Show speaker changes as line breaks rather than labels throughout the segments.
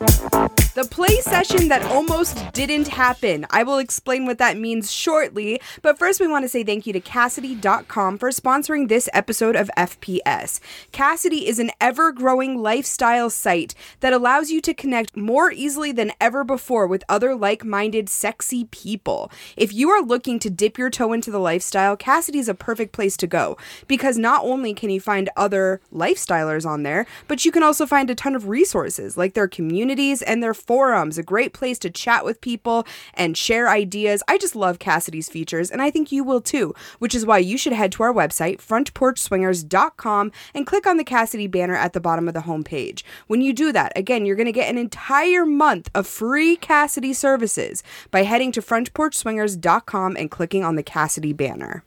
Thank you. The play session that almost didn't happen. I will explain what that means shortly, but first we want to say thank you to Kasidie.com for sponsoring this episode of FPS. Kasidie is an ever growing lifestyle site that allows you to connect more easily than ever before with other like minded, sexy people. If you are looking to dip your toe into the lifestyle, Kasidie is a perfect place to go because not only can you find other lifestylers on there, but you can also find a ton of resources like their communities and their forums, a great place to chat with people and share ideas. I just love Kasidie's features, and I think you will too, which is why you should head to our website, frontporchswingers.com, and click on the Kasidie banner at the bottom of the homepage. When you do that, again, you're going to get an entire month of free Kasidie services by heading to frontporchswingers.com and clicking on the Kasidie banner.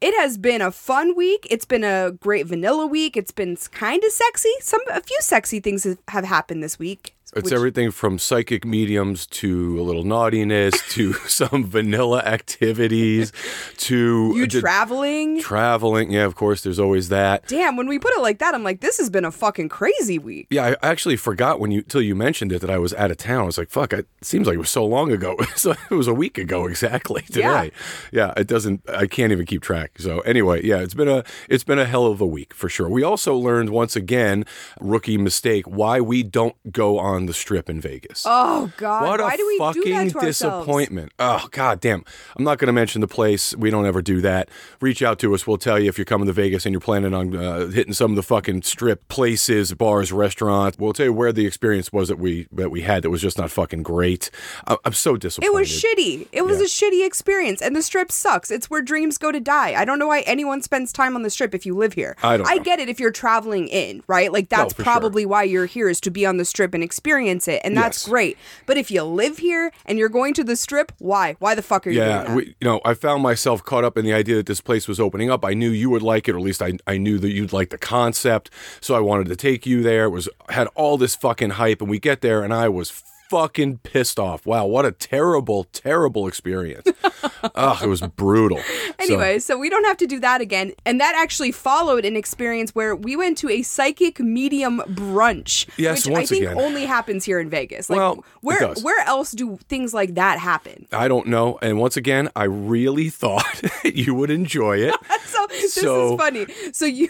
It has been a fun week. It's been a great vanilla week. It's been kind of sexy. Some a few sexy things have- happened this week.
It's
which-
everything from psychic mediums to a little naughtiness to some vanilla activities to
you traveling.
traveling. Yeah, of course, there's always that.
Damn, when we put it like that, I'm like, this has been a fucking crazy week.
Yeah, I actually forgot when you till you mentioned it that I was out of town. I was like, "Fuck!" It seems like it was so long ago. so it was a week ago exactly today. Yeah. it doesn't. I can't even keep track. So anyway, yeah, it's been a it's been a hell of a week for sure. We also learned once again, rookie mistake, why we don't go on the strip in Vegas.
Oh God,
What
why
a
do we
fucking
do that to ourselves?
disappointment. Oh, god damn. I'm not going to mention the place. We don't ever do that. Reach out to us. We'll tell you if you're coming to Vegas and you're planning on uh, hitting some of the fucking strip places, bars, restaurants. We'll tell you where the experience was that we that we had that was just not fucking great. I, I'm so disappointed.
It was shitty. It was
Yeah.
a shitty experience, and the strip sucks. It's where dreams go to die. I don't know why anyone spends time on the strip if you live here.
I don't
I
know.
get it if you're traveling in, right? Like that's
for sure.
probably why you're here is to be on the strip and experience it, and that's
Yes.
great. But if you live here and you're going to the strip, why? Why the fuck are you
Yeah, we, you know, I found myself caught up in the idea that this place was opening up. I knew you would like it, or at least I, I knew that you'd like the concept. So I wanted to take you there. It was had all this fucking hype, and we get there, and I was fucking pissed off. Wow, what a terrible, terrible experience. Ugh, it was brutal. So-
Anyway, so, we don't have to do that again. And that actually followed an experience where we went to a psychic medium brunch.
Yes,
which
once
I think
again.
only happens here in Vegas. Like
Well,
where where else do things like that happen?
I don't know. And once again, I really thought you would enjoy it.
So this
So-
is funny. So you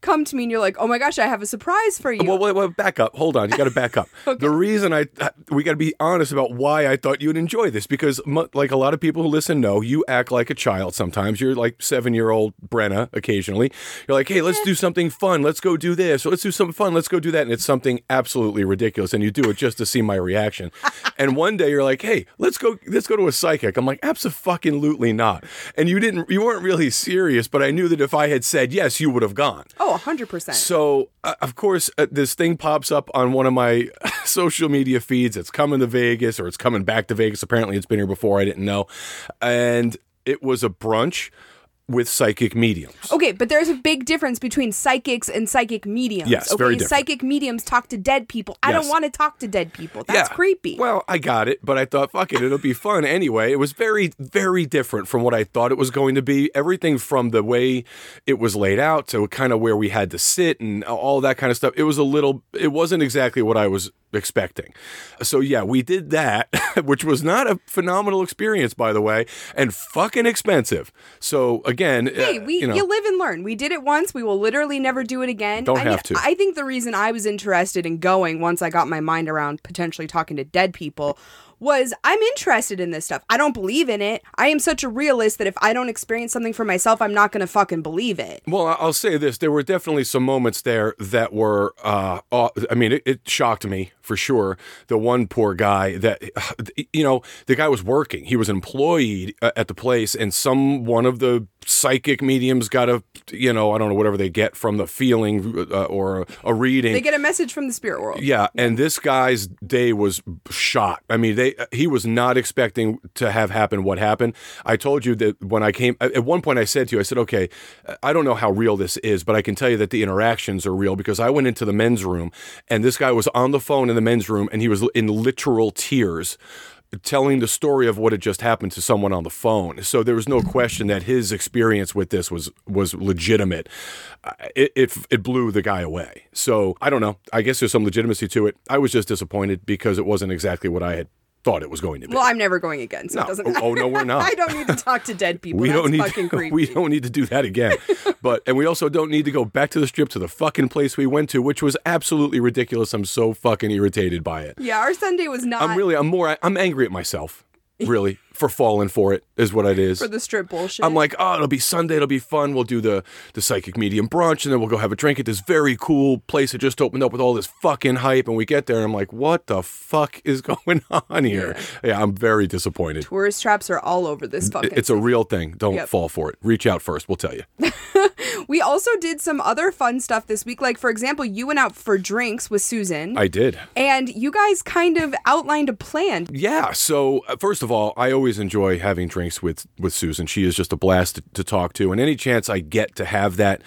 come to me and you're like, "Oh my gosh, I have a surprise for you."
Well, wait, wait, back up. Hold on. You got to back up. okay. The reason I, we got to be honest about why I thought you'd enjoy this because, like a lot of people who listen know, you act like a child sometimes. You're like seven year old Brenna occasionally. You're like, hey, let's do something fun. Let's go do this. Let's do something fun. Let's go do that. And it's something absolutely ridiculous. And you do it just to see my reaction. and one day you're like, hey, let's go, let's go to a psychic. I'm like, absolutely not. And you didn't, you weren't really serious, but I knew that if I had said yes, you would have gone.
oh, 100%.
So, uh, of course, uh, this thing pops up on one of my social media feeds. It's coming to Vegas or it's coming back to Vegas. Apparently, it's been here before. I didn't know. And it was a brunch with psychic mediums.
Okay, but there's a big difference between psychics and psychic mediums.
Yes,
okay?
very different.
Psychic mediums talk to dead people. I don't want to talk to dead people. That's
Yeah.
creepy.
Well, I got it, but I thought, fuck it, it'll be fun anyway. It was very, very different from what I thought it was going to be. Everything from the way it was laid out to kind of where we had to sit and all that kind of stuff. It was a little, it wasn't exactly what I was expecting. So yeah, we did that, which was not a phenomenal experience, by the way, and fucking expensive. So again,
Hey,
uh,
we
you know,
live and learn. We did it once. We will literally never do it again.
Don't
I
have to.
I think the reason I was interested in going once I got my mind around potentially talking to dead people was I'm interested in this stuff. I don't believe in it. I am such a realist that if I don't experience something for myself, I'm not going to fucking believe it.
Well, I'll say this: there were definitely some moments there that were. Uh, I mean, it, it shocked me for sure. The one poor guy that, you know, the guy was working. He was employed uh, at the place, and some one of the psychic mediums got a, you know, I don't know whatever they get from the feeling uh, or a, a reading.
They get a message from the spirit world.
Yeah, and this guy's day was shot. I mean, they he was not expecting to have happen what happened. I told you that when I came at one point I said to you I said, "Okay, I don't know how real this is, but I can tell you that the interactions are real because I went into the men's room and this guy was on the phone in the men's room and he was in literal tears." telling the story of what had just happened to someone on the phone. So there was no question that his experience with this was was legitimate. It, it it blew the guy away. So I don't know. I guess there's some legitimacy to it. I was just disappointed because it wasn't exactly what I had thought it was going to be.
Well, I'm never going again, so
No.
it doesn't
Oh,
matter.
oh, no, we're not.
I don't need to talk to dead people.
we
That's
don't need
fucking creepy.
we don't need to do that again. but and we also don't need to go back to the strip to the fucking place we went to, which was absolutely ridiculous. I'm so fucking irritated by it.
yeah, our Sunday was not
I'm really I'm more I'm angry at myself. Really for falling for it is what it is.
for the strip bullshit.
I'm like, oh, it'll be Sunday. It'll be fun. We'll do the the psychic medium brunch, and then we'll go have a drink at this very cool place that just opened up with all this fucking hype. And we get there, and I'm like, what the fuck is going on here? Yeah, I'm very disappointed.
tourist traps are all over this fucking.
It's a real thing. Don't
Yep.
fall for it. Reach out first. We'll tell you.
we also did some other fun stuff this week. Like for example, you went out for drinks with Susan,
I did.
and you guys kind of outlined a plan.
Yeah. So uh, first of all, I always enjoy having drinks with with Susan. She is just a blast to, to talk to, and any chance I get to have that,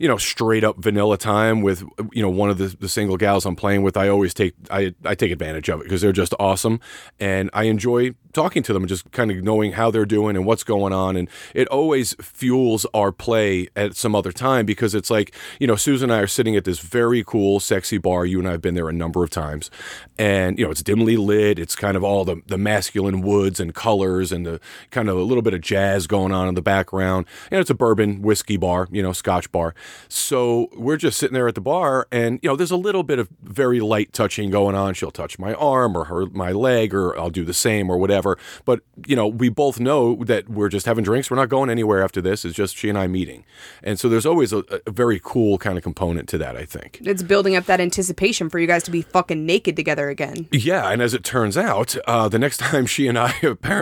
you know, straight up vanilla time with you know one of the, the single gals I'm playing with, I always take I I take advantage of it because they're just awesome, and I enjoy talking to them and just kind of knowing how they're doing and what's going on, and it always fuels our play at some other time because it's like you know Susan and I are sitting at this very cool, sexy bar. You and I have been there a number of times, and you know it's dimly lit. It's kind of all the the masculine woods and colors and the kind of a little bit of jazz going on in the background. And it's a bourbon whiskey bar, you know, Scotch bar. So we're just sitting there at the bar, and you know there's a little bit of very light touching going on. She'll touch my arm or her my leg, or I'll do the same or whatever. But you know we both know that we're just having drinks. We're not going anywhere after this. It's just she and I meeting, and so there's always a, a very cool kind of component to that. I think.
It's building up that anticipation for you guys to be fucking naked together again.
Yeah, and as it turns out, uh, the next time she and I apparently,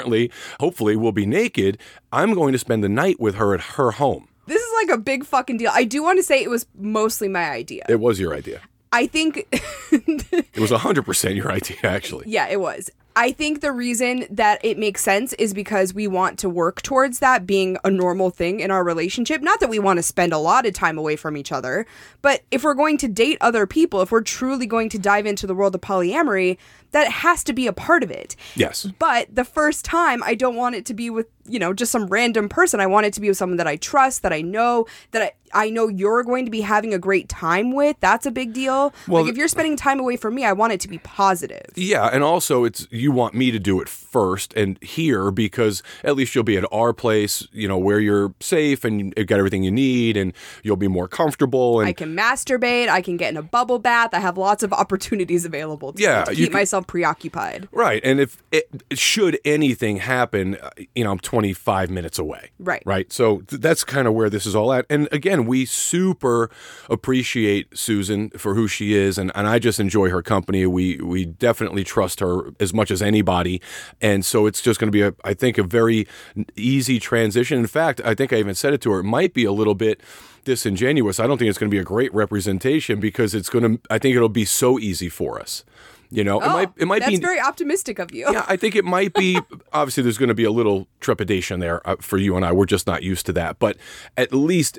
hopefully, will be naked, I'm going to spend the night with her at her home.
This is like a big fucking deal. I do want to say it was mostly my idea.
It was your idea.
I think
It was 100% your idea, actually.
Yeah, it was. I think the reason that it makes sense is because we want to work towards that being a normal thing in our relationship. Not that we want to spend a lot of time away from each other, but if we're going to date other people, if we're truly going to dive into the world of polyamory, that has to be a part of it.
Yes.
But the first time, I don't want it to be with, you know, just some random person. I want it to be with someone that I trust, that I know, that I, I know you're going to be having a great time with. That's a big deal.
Well,
like if you're spending time away from me, I want it to be positive.
Yeah, and also it's you want me to do it first and here because at least you'll be at our place, you know, where you're safe and you've got everything you need and you'll be more comfortable and
I can masturbate. I can get in a bubble bath. I have lots of opportunities available to,
Yeah,
to keep
can-
myself preoccupied.
Right. And if it should anything happen, uh, you know, I'm 25 minutes away.
Right.
Right. So th- that's kind of where this is all at. And again, we super appreciate Susan for who she is and, and I just enjoy her company. We we definitely trust her as much as anybody. And so it's just going to be a I think a very easy transition. In fact, I think I even said it to her. It might be a little bit disingenuous. I don't think it's going to be a great representation because it's going to I think it'll be so easy for us. You know, it
Oh,
might it might
that's
be
very optimistic of you.
yeah, I think it might be. obviously, there's going to be a little trepidation there uh, for you and I. We're just not used to that, but at least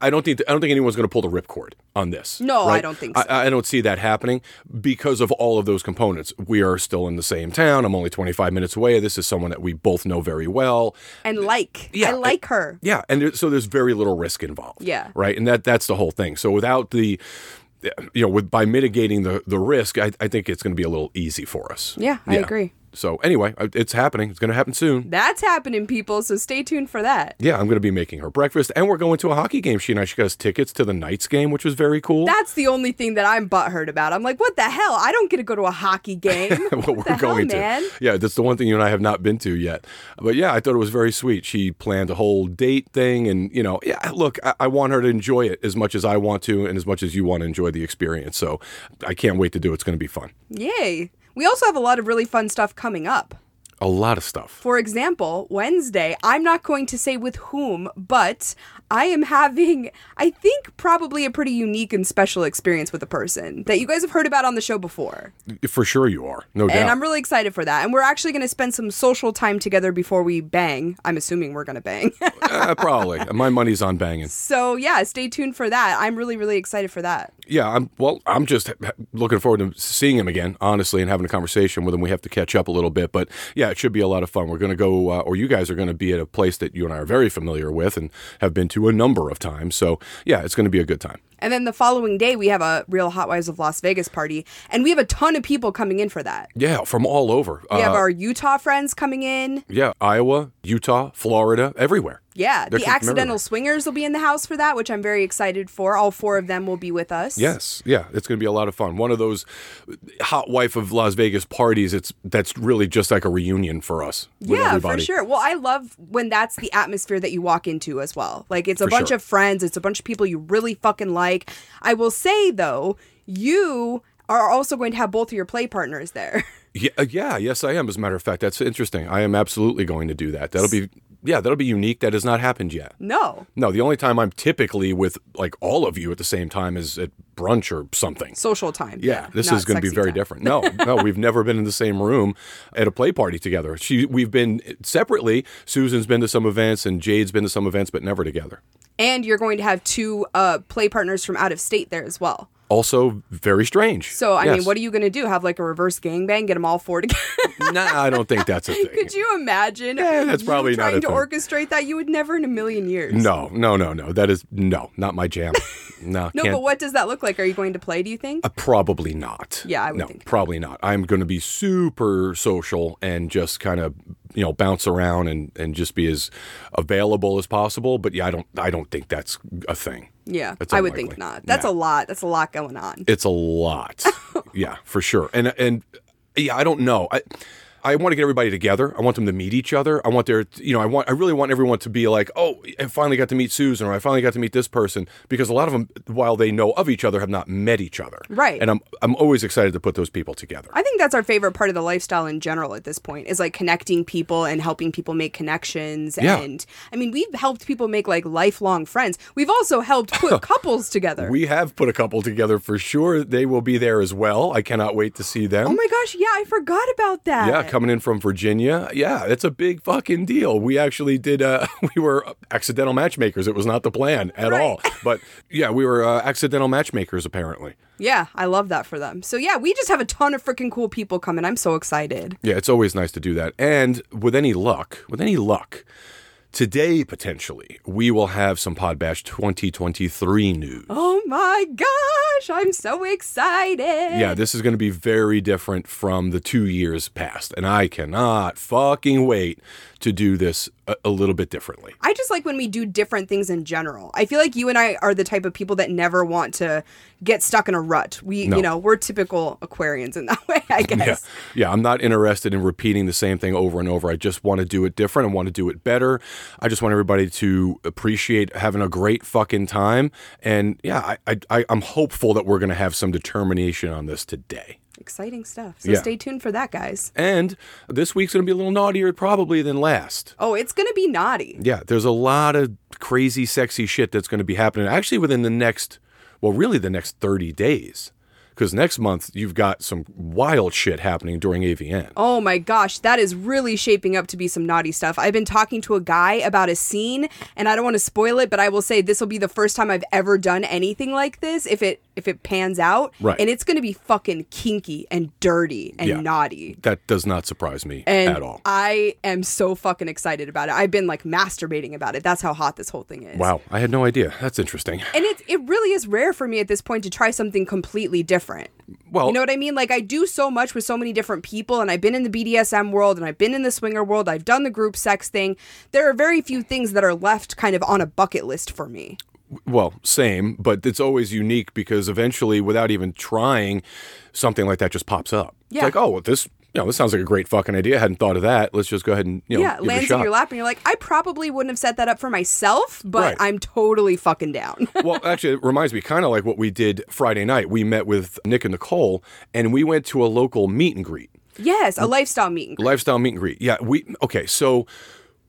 I don't think I don't think anyone's going to pull the ripcord on this.
No, I don't think so.
I, I don't see that happening because of all of those components. We are still in the same town. I'm only 25 minutes away. This is someone that we both know very well.
And like,
Yeah,
I like her.
Yeah, and there, so there's very little risk involved.
Yeah.
right, and that that's the whole thing. So without the you know, with by mitigating the the risk, I, I think it's going to be a little easy for us.
Yeah, I
Yeah.
agree.
So anyway, it's happening. It's going to happen soon.
That's happening, people. So stay tuned for that.
Yeah, I'm going to be making her breakfast, and we're going to a hockey game. She and I, she got us tickets to the Knights game, which was very cool.
That's the only thing that I'm butthurt about. I'm like, what the hell? I don't get to go to a hockey game.
well,
What
we're
the hell,
going to.
man?
Yeah, that's the one thing you and I have not been to yet. But yeah, I thought it was very sweet. She planned a whole date thing, and you know, yeah, look, I, I want her to enjoy it as much as I want to, and as much as you want to enjoy the experience. So I can't wait to do it. It's going to be fun.
Yay. We also have a lot of really fun stuff coming up.
A lot of stuff.
For example, Wednesday, I'm not going to say with whom, but I am having, I think, probably a pretty unique and special experience with a person that you guys have heard about on the show before.
For sure, you are. No doubt.
And I'm really excited for that. And we're actually going to spend some social time together before we bang. I'm assuming we're going to bang.
Uh, probably. My money's on banging.
so, yeah, stay tuned for that. I'm really, really excited for that.
Yeah, I'm well, I'm just looking forward to seeing him again, honestly, and having a conversation with him. We have to catch up a little bit, but yeah, it should be a lot of fun. We're going to go uh, or you guys are going to be at a place that you and I are very familiar with and have been to a number of times. So, yeah, it's going to be a good time.
And then the following day, we have a Real Housewives of Las Vegas party, and we have a ton of people coming in for that.
Yeah, from all over.
We have
Uh,
our Utah friends coming in.
yeah, Iowa, Utah, Florida, everywhere.
Yeah,
They're
the. Accidental Swingers will be in the house for that, which I'm very excited for. All four of them will be with us.
Yes, yeah, it's going to be a lot of fun. One of those hot wife of Las Vegas parties. It's that's really just like a reunion for us.
Yeah,
everybody.
for sure. Well, I love when that's the atmosphere that you walk into as well. Like it's a
For
bunch
sure.
of friends, it's a bunch of people you really fucking like. I will say though, you are also going to have both of your play partners there.
Yeah, uh, yeah, yes, I am. As a matter of fact, that's interesting. I am absolutely going to do that. That'll be yeah, that'll be unique. That has not happened yet.
no.
No, the only time I'm typically with like all of you at the same time is at brunch or something.
Social time.
Yeah, this is going to be very
time.
different. No, no, we've never been in the same room at a play party together. She, we've been separately. Susan's been to some events and Jade's been to some events, but never together.
And you're going to have two uh, play partners from out of state there as well.
Also, very strange.
So, I
Yes.
mean, what are you going to do? Have like a reverse gangbang? Get them all four together?
Nah, I don't think that's a thing.
Could you imagine?
Yeah, that's probably not
trying
a
to
thing.
orchestrate that. You would never in a million years.
No, no, no, no. That is no, not my jam. No,
No,
can't.
but what does that look like? Are you going to play? Do you think?
Uh, probably not.
Yeah, I would
no,
think.
probably not. I'm going to be super social and just kind of you know bounce around and and just be as available as possible. But yeah, I don't I don't think that's a thing.
Yeah, I would think not. That's a lot. That's a lot going on.
It's a lot. yeah, for sure. And and yeah, I don't know. I I want to get everybody together. I want them to meet each other. I want their, you know, I want, I really want everyone to be like, oh, I finally got to meet Susan, or I finally got to meet this person, because a lot of them, while they know of each other, have not met each other.
Right.
And I'm, I'm always excited to put those people together.
I think that's our favorite part of the lifestyle in general at this point is like connecting people and helping people make connections.
Yeah.
And I mean, we've helped people make like lifelong friends. We've also helped put couples together.
We have put a couple together for sure. They will be there as well. I cannot wait to see them.
oh my gosh, yeah, I forgot about that.
Yeah, coming in from Virginia. Yeah, it's a big fucking deal. We actually did. Uh, we were accidental matchmakers. It was not the plan at
Right.
all. But yeah, we were uh, accidental matchmakers apparently.
Yeah, I love that for them. So yeah, we just have a ton of freaking cool people coming. I'm so excited.
Yeah, it's always nice to do that. And with any luck, with any luck, today potentially we will have some Podbash 2023 news.
Oh my gosh, I'm so excited.
Yeah, this is going to be very different from the two years past, and I cannot fucking wait to do this a, a little bit differently.
I just like when we do different things in general. I feel like you and I are the type of people that never want to get stuck in a rut. We,
No.
you know, we're typical Aquarians in that way, I guess.
yeah. yeah, I'm not interested in repeating the same thing over and over. I just want to do it different. I want to do it better. I just want everybody to appreciate having a great fucking time. And yeah, I, I, I I'm hopeful that we're going to have some determination on this today.
Exciting stuff. So
Yeah.
stay tuned for that, guys.
And this week's going to be a little naughtier probably than last.
Oh, it's going to be naughty.
Yeah, there's a lot of crazy, sexy shit that's going to be happening actually within the next, well, really the next 30 days. Because next month, you've got some wild shit happening during AVN.
Oh my gosh, that is really shaping up to be some naughty stuff. I've been talking to a guy about a scene, and I don't want to spoil it, but I will say this will be the first time I've ever done anything like this. If it if it pans out,
Right.
and it's going to be fucking kinky and dirty and
Yeah.
naughty.
That does not surprise me
And
at all.
I am so fucking excited about it. I've been like masturbating about it. That's how hot this whole thing is.
Wow, I had no idea. That's interesting.
And it, it really is rare for me at this point to try something completely different. Different.
Well,
You know what I mean? Like I do so much with so many different people and I've been in the BDSM world and I've been in the swinger world. I've done the group sex thing. There are very few things that are left kind of on a bucket list for me.
well, same, but it's always unique because eventually, without even trying, something like that just pops up.
Yeah.
It's like, oh, well, this, know, this sounds like a great fucking idea. I hadn't thought of that. Let's just go ahead and, you know,
yeah,
give it a
lands in your lap and you're like, I probably wouldn't have set that up for myself, but
Right.
I'm totally fucking down.
well, actually, it reminds me kind of like what we did Friday night. We met with Nick and Nicole, and we went to a local meet and greet.
yes, a lifestyle meet and greet.
lifestyle meet and greet. Yeah, we okay. So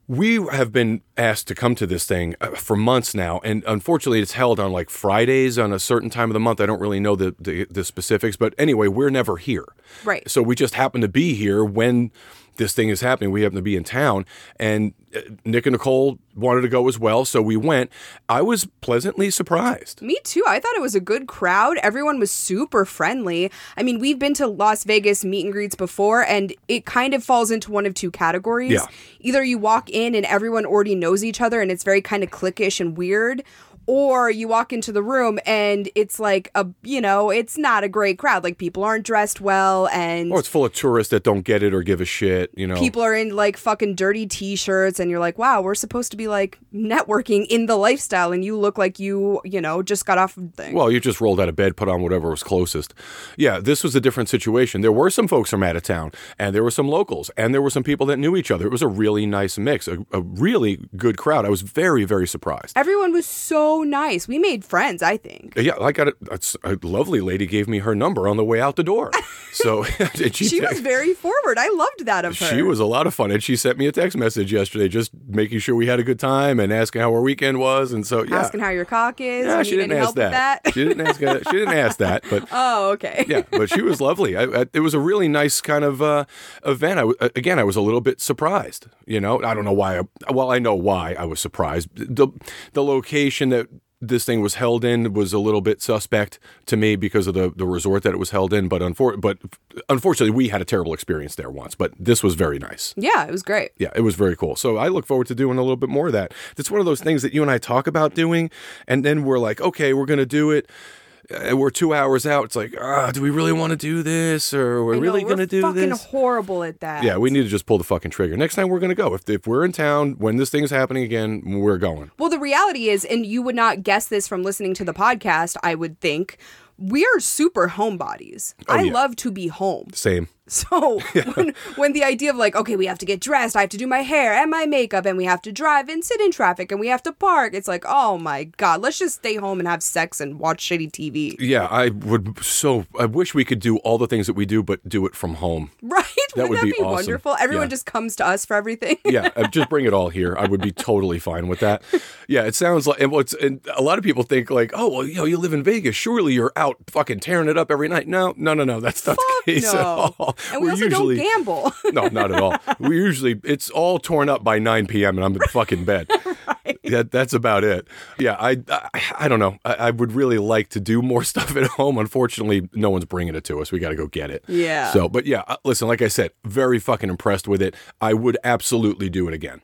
we have been asked to come to this thing uh, for months now, and unfortunately, it's held on like Fridays on a certain time of the month. I don't really know the the, the specifics, but anyway, we're never here.
Right.
So we just happen to be here when this thing is happening. We happen to be in town, and uh, Nick and Nicole wanted to go as well, so we went. I was pleasantly surprised.
Me too. I thought it was a good crowd. Everyone was super friendly. I mean, we've been to Las Vegas meet and greets before, and it kind of falls into one of two categories.
Yeah.
Either you walk in and everyone already knows each other and it's very kind of cliquish and weird. Or you walk into the room and it's like a, you know, it's not a great crowd. Like people aren't dressed well and
Or it's full of tourists that don't get it or give a shit. You know,
people are in like fucking dirty t-shirts and you're like wow we're supposed to be like networking in the lifestyle and you look like you you know just got off thing
Well, you just rolled out of bed, put on whatever was closest. Yeah, this was a different situation. There were some folks from out of town, and there were some locals, and there were some people that knew each other. It was a really nice mix, a, a really good crowd. I was very, very surprised.
everyone was so nice we made friends i think
Yeah, I got a, a, a lovely lady gave me her number on the way out the door. So she,
she was very forward i loved that of her
she was a lot of fun, and she sent me a text message yesterday, just making sure we had a good time and asking how our weekend was. And so, yeah,
asking how your cock is
yeah, she didn't ask that.
that
She didn't ask. that. She didn't ask that, but
oh okay
yeah, but she was lovely. I, I, it was a really nice kind of uh, event. I again, I was a little bit surprised. You know, I don't know why. I, well, I know why I was surprised. The the location that this thing was held in was a little bit suspect to me because of the, the resort that it was held in. But unfor- but unfortunately, we had a terrible experience there once. But this was very nice.
yeah it was great
Yeah, it was very cool. So I look forward to doing a little bit more of that. It's one of those things that you and I talk about doing, and then we're like, okay, we're going to do it. And we're two hours out. It's like, ah, do we really want to do this, or we're
I know,
really
we're
going to do
fucking
this?
horrible at that
Yeah, we need to just pull the fucking trigger. Next time we're going to go. If if we're in town when this thing is happening again, we're going.
Well, the reality is, and you would not guess this from listening to the podcast, I would think, we are super homebodies. I
Oh, yeah.
love to be home.
Same.
So when, when the idea of like, okay, we have to get dressed, I have to do my hair and my makeup, and we have to drive and sit in traffic and we have to park, it's like, oh my God, let's just stay home and have sex and watch shitty TV.
Yeah, I would so. I wish we could do all the things that we do, but do it from home.
Right?
That
Wouldn't
would
that
be
be,
awesome.
wonderful? Everyone
Yeah.
just comes to us for everything.
yeah, uh, just bring it all here. I would be totally fine with that. Yeah, it sounds like, and what's, and a lot of people think like, oh, well, you know, you live in Vegas, surely you're out fucking tearing it up every night. No, no, no, no, that's not
Fuck
the case at all.
And we also
usually,
don't gamble.
no, not at all. We usually, it's all torn up by 9 p.m. and I'm in fucking bed. That, that's about it. Yeah, I, I, I don't know. I, I would really like to do more stuff at home. Unfortunately, no one's bringing it to us. We got to go get it.
Yeah.
So, but yeah, uh, listen, like I said, very fucking impressed with it. I would absolutely do it again.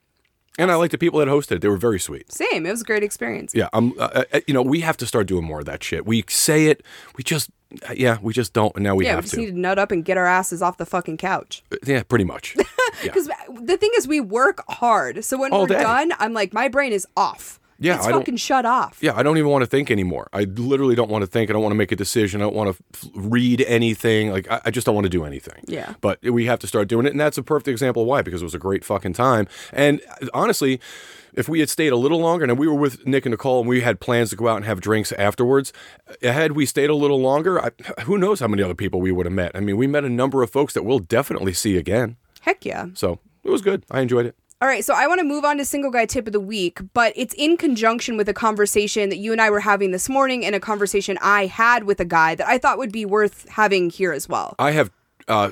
And I like the people that hosted it. They were very sweet.
Same. It was a great experience.
Yeah, I'm, uh, you know, we have to start doing more of that shit. We say it, we just, uh, yeah, we just don't, and now we
Yeah, we
have
just
to.
need to nut up and get our asses off the fucking couch.
Uh, yeah, pretty much. Yeah.
Because the thing is, we work hard. So when
All
we're
day.
done, I'm like, my brain is off.
Yeah,
it's
I
fucking shut off.
Yeah, I don't even want to think anymore. I literally don't want to think. I don't want to make a decision. I don't want to f- read anything. Like, I, I just don't want to do anything.
Yeah.
But we have to start doing it. And that's a perfect example of why, because it was a great fucking time. And uh, honestly, if we had stayed a little longer and we were with Nick and Nicole and we had plans to go out and have drinks afterwards, uh, had we stayed a little longer, I, who knows how many other people we would have met. I mean, we met a number of folks that we'll definitely see again.
Heck yeah.
So it was good. I enjoyed it.
All right, so I want to move on to single guy tip of the week, but it's in conjunction with a conversation that you and I were having this morning and a conversation I had with a guy that I thought would be worth having here as well.
I have uh,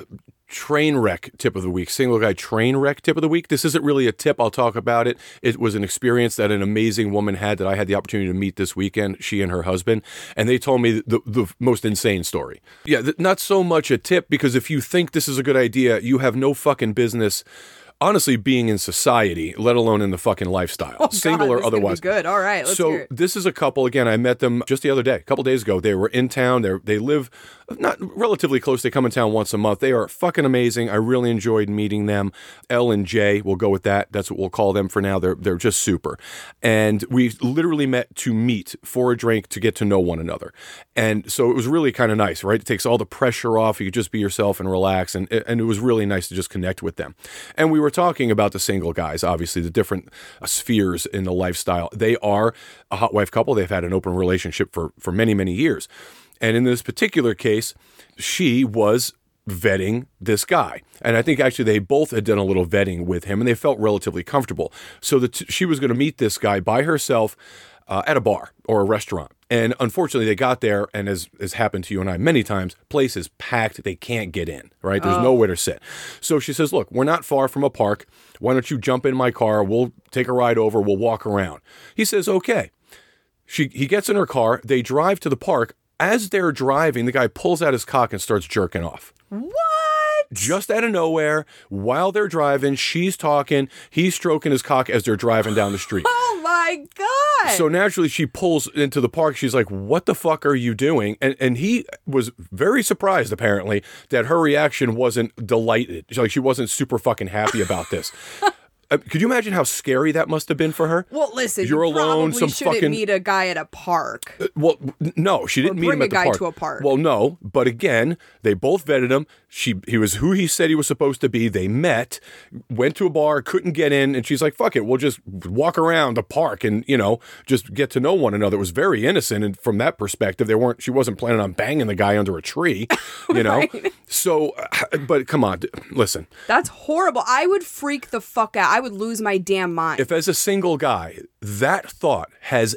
train wreck tip of the week, single guy train wreck tip of the week. This isn't really a tip. I'll talk about it. It was an experience that an amazing woman had that I had the opportunity to meet this weekend. She and her husband, and they told me the the most insane story. Yeah, not so much a tip because if you think this is a good idea, you have no fucking business honestly being in society, let alone in the fucking lifestyle, single
Oh, God,
or
this is be
otherwise.
good. All right, let's
so this is a couple again. I met them just the other day, a couple days ago. They were in town. They they live not relatively close. They come in town once a month. They are fucking amazing. I really enjoyed meeting them. L and J, we'll go with that. That's what we'll call them for now. They're they're just super. And we literally met to meet for a drink to get to know one another. And so it was really kind of nice, right? It takes all the pressure off. You could just be yourself and relax. And and it was really nice to just connect with them. And we were talking about the single guys, obviously the different uh, spheres in the lifestyle. They are a hot wife couple. They've had an open relationship for for many many years. And in this particular case, she was vetting this guy. And I think actually they both had done a little vetting with him and they felt relatively comfortable. So that she was going to meet this guy by herself uh, at a bar or a restaurant. And unfortunately, they got there, and as has happened to you and I many times, place is packed. They can't get in, right? There's oh. nowhere to sit. So she says, Look, we're not far from a park. Why don't you jump in my car? We'll take a ride over. We'll walk around. He says, Okay. She, he gets in her car. They drive to the park. As they're driving, the guy pulls out his cock and starts jerking off
What?
Just out of nowhere while they're driving. She's talking. He's stroking his cock as they're driving down the street.
Oh my god!
So naturally, she pulls into the park. She's like, "What the fuck are you doing?" And and he was very surprised, apparently, that her reaction wasn't delighted. She's Like she wasn't super fucking happy about this. Uh, could you imagine how scary that must have been for her?
well, listen,
you're
you
alone. Some
shouldn't
fucking-
meet a guy at a park.
Well, no, she didn't meet him
a
at the
guy
park.
to a park.
Well, no, but again, they both vetted him. She, he was who he said he was supposed to be. They met, went to a bar, couldn't get in, and she's like, "Fuck it, we'll just walk around the park and you know just get to know one another." It was very innocent, and from that perspective, they weren't. She wasn't planning on banging the guy under a tree, you know. So, uh, but come on, listen.
That's horrible. I would freak the fuck out. I would lose my damn mind.
if as a single guy that thought has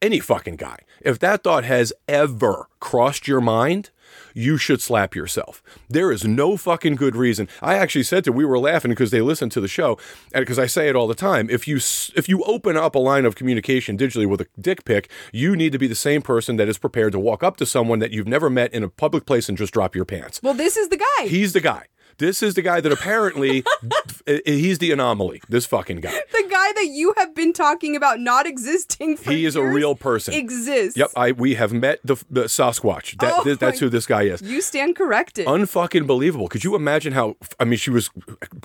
any fucking guy if that thought has ever crossed your mind you should slap yourself. There is no fucking good reason. I actually said to we were laughing because they listened to the show and because i say it all the time. If you if you open up a line of communication digitally with a dick pic you need to be the same person that is prepared to walk up to someone that you've never met in a public place and just drop your pants.
Well, this is the guy.
he's the guy this is the guy that apparently eh, eh, he's the anomaly this fucking guy
the guy that you have been talking about not existing for
He is a real person.
Exists.
Yep, I we have met the, the Sasquatch. That,
Oh
th- that's who this guy is.
You stand corrected.
Unfucking believable. Could you imagine how? I mean, she was